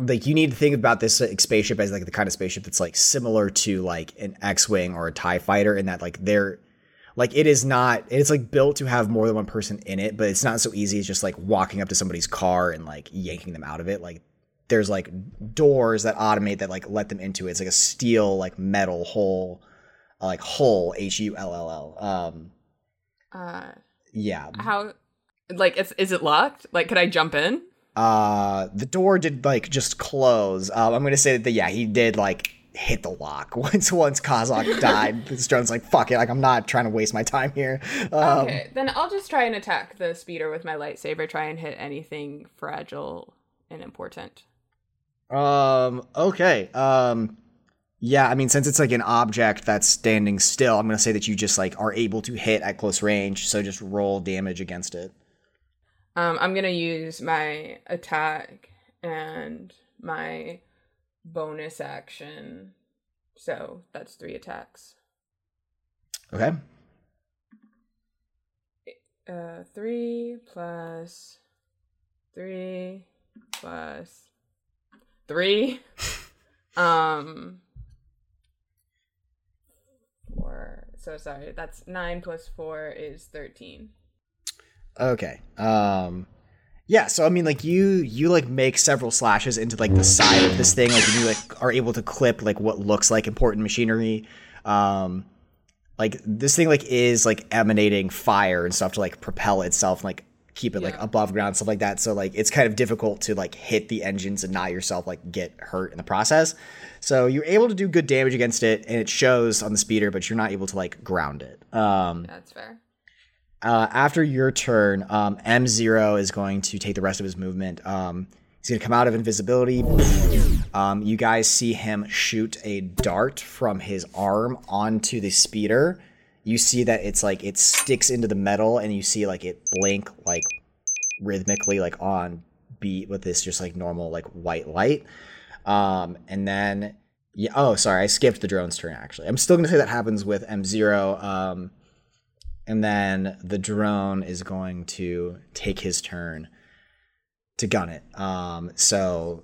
like you need to think about this uh, spaceship as like the kind of spaceship that's like similar to like an X-wing or a Tie fighter, in that like they're like it is not it's like built to have more than one person in it, but it's not so easy as just like walking up to somebody's car and like yanking them out of it. Like there's like doors that automate that like let them into it. It's like a steel like metal hole, uh, like hull H U L L L. Um, Uh yeah. how like it's is it locked? Like could I jump in? Uh, the door did like just close. Um, I'm gonna say that yeah, he did like hit the lock once. Once Kazak died, this drone's like fuck it. Like I'm not trying to waste my time here. Um, okay, then I'll just try and attack the speeder with my lightsaber, try and hit anything fragile and important. Um. Okay. Um. Yeah. I mean, since it's like an object that's standing still, I'm gonna say that you just like are able to hit at close range. So just roll damage against it. Um, I'm gonna use my attack and my bonus action. So that's three attacks. Okay. Uh, three plus three plus three. um, four. So sorry. That's nine plus four is thirteen. Okay. Um yeah, so I mean like you you like make several slashes into like the side of this thing like you like are able to clip like what looks like important machinery. Um like this thing like is like emanating fire and stuff to like propel itself and like keep it like above ground stuff like that. So like it's kind of difficult to like hit the engines and not yourself like get hurt in the process. So you're able to do good damage against it and it shows on the speeder, but you're not able to like ground it. Um That's fair. Uh, after your turn, um, M0 is going to take the rest of his movement. Um, he's going to come out of invisibility. Um, you guys see him shoot a dart from his arm onto the speeder. You see that it's like it sticks into the metal, and you see like it blink like rhythmically, like on beat with this just like normal like white light. Um, and then, yeah, oh, sorry, I skipped the drone's turn actually. I'm still going to say that happens with M0. Um, and then the drone is going to take his turn to gun it. Um, so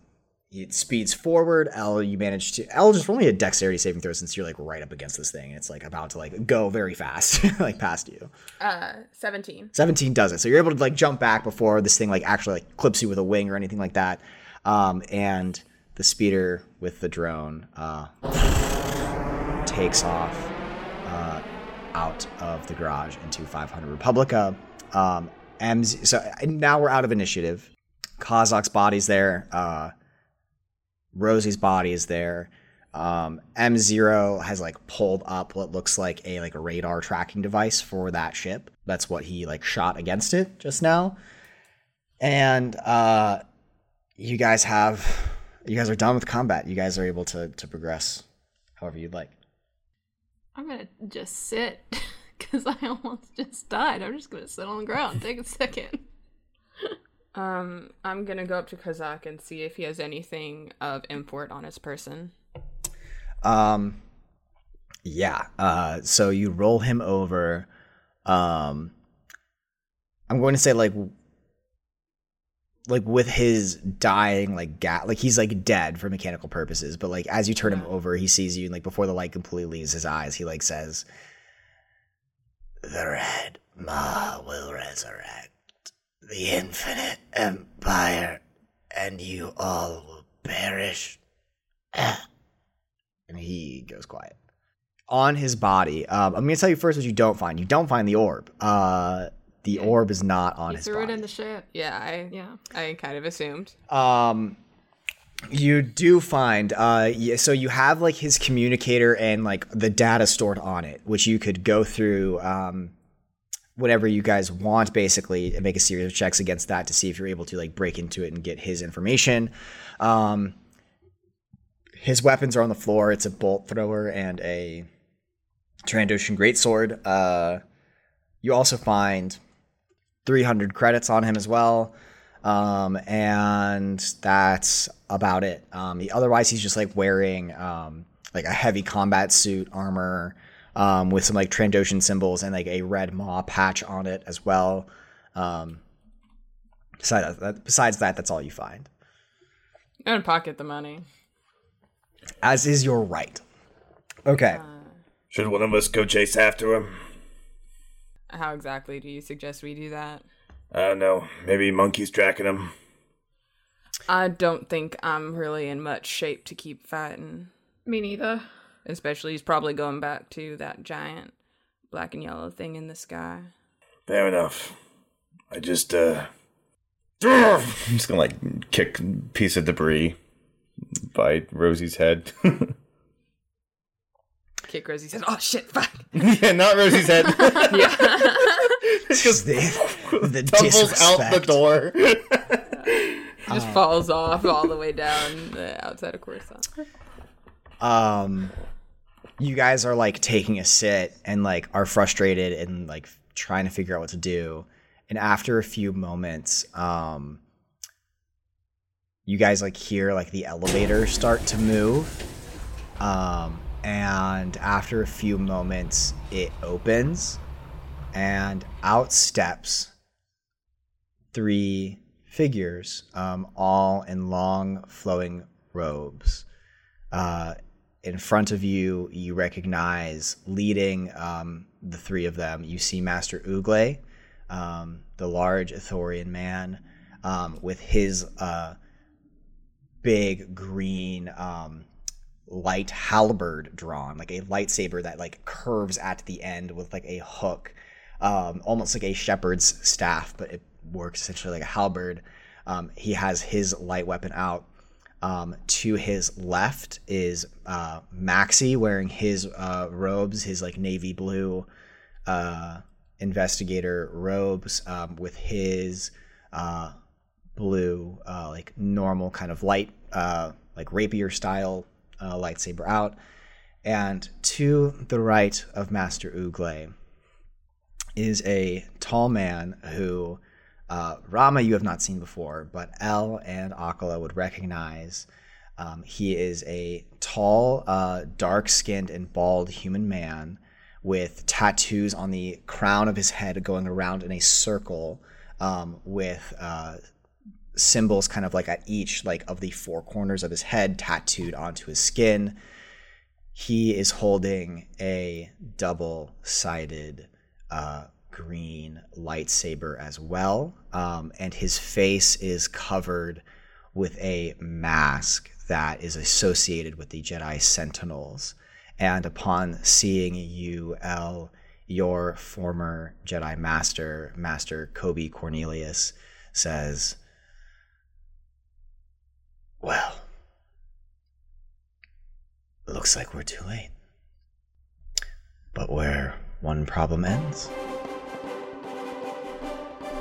it speeds forward. Elle, you manage to Elle just roll me a dexterity saving throw since you're like right up against this thing. It's like about to like go very fast, like past you. Uh, seventeen. 17 does it. So you're able to like jump back before this thing like actually like clips you with a wing or anything like that. Um, and the speeder with the drone uh, takes off uh, out of the garage into 500 Republica. Um, M's, so now we're out of initiative. Kazak's body's there. Uh, Rosie's body is there. Um, M0 has like pulled up what looks like a like a radar tracking device for that ship. That's what he like shot against it just now. And uh, you guys have you guys are done with combat. You guys are able to to progress however you'd like. I'm gonna just sit because I almost just died. I'm just gonna sit on the ground. Take a second. Um, I'm gonna go up to Kazak and see if he has anything of import on his person. Um, yeah. Uh, so you roll him over. Um, I'm going to say like, like with his dying, like gat, like he's like dead for mechanical purposes. But like as you turn him over, he sees you, and like before the light completely leaves his eyes, he like says, "The Red Maw will resurrect the infinite empire, and you all will perish." and he goes quiet. On his body, um, I'm gonna tell you first what you don't find. You don't find the orb. Uh, the orb is not on You his threw body. it in the ship. Yeah, I Yeah. I kind of assumed. Um, you do find uh, so you have like his communicator and like the data stored on it, which you could go through um, whatever you guys want, basically, and make a series of checks against that to see if you're able to like break into it and get his information. Um, his weapons are on the floor. It's a bolt thrower and a Trandoshan greatsword. Uh, you also find 300 credits on him as well. Um, and that's about it. Um, he- otherwise, he's just like wearing um, like a heavy combat suit, armor, um, with some like Trandoshan symbols and like a red maw patch on it as well. Um, besides that, besides that, that's all you find. I'm gonna pocket the money. As is your right. Okay. Should one of us go chase after him? How exactly do you suggest we do that? I don't know. Maybe monkey's tracking him. I don't think I'm really in much shape to keep fighting. Me neither. Especially, he's probably going back to that giant black and yellow thing in the sky. Fair enough. I just, uh. I'm just gonna like kick a piece of debris by Rosie's head. Kick Rosie says, "Oh shit, fuck!" yeah, not Rosie's head. Just the, the Tumbles out the disrespect. door. Just falls off all the way down the outside of Coruscant. um you guys are like taking a sit and like are frustrated and like trying to figure out what to do and after a few moments um you guys like hear like the elevator start to move um and after a few moments it opens and out steps three figures um all in long flowing robes. Uh, in front of you, you recognize leading um, the three of them. You see Master Ugle, um, the large Ithorian man, um, with his uh, big green um, light halberd drawn, like a lightsaber that like curves at the end with like a hook, um, almost like a shepherd's staff, but it works essentially like a halberd. Um, he has his light weapon out. Um, to his left is uh, Maxie wearing his uh, robes, his like navy blue uh, investigator robes um, with his uh, blue, uh, like normal kind of light, uh, like rapier style lightsaber out. And to the right of Master Ugle is a tall man who uh, Rama, you have not seen before, but Elle and Akala would recognize. Um, he is a tall, uh, dark skinned, and bald human man with tattoos on the crown of his head going around in a circle um, with uh, symbols kind of like at each like of the four corners of his head tattooed onto his skin he is holding a double-sided uh, green lightsaber as well. Um, and his face is covered with a mask that is associated with the Jedi Sentinels. And upon seeing you, Elle, your former Jedi Master, Master Kobe Cornelius, says, Well, looks like we're too late. But where one problem ends,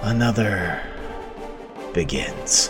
another begins.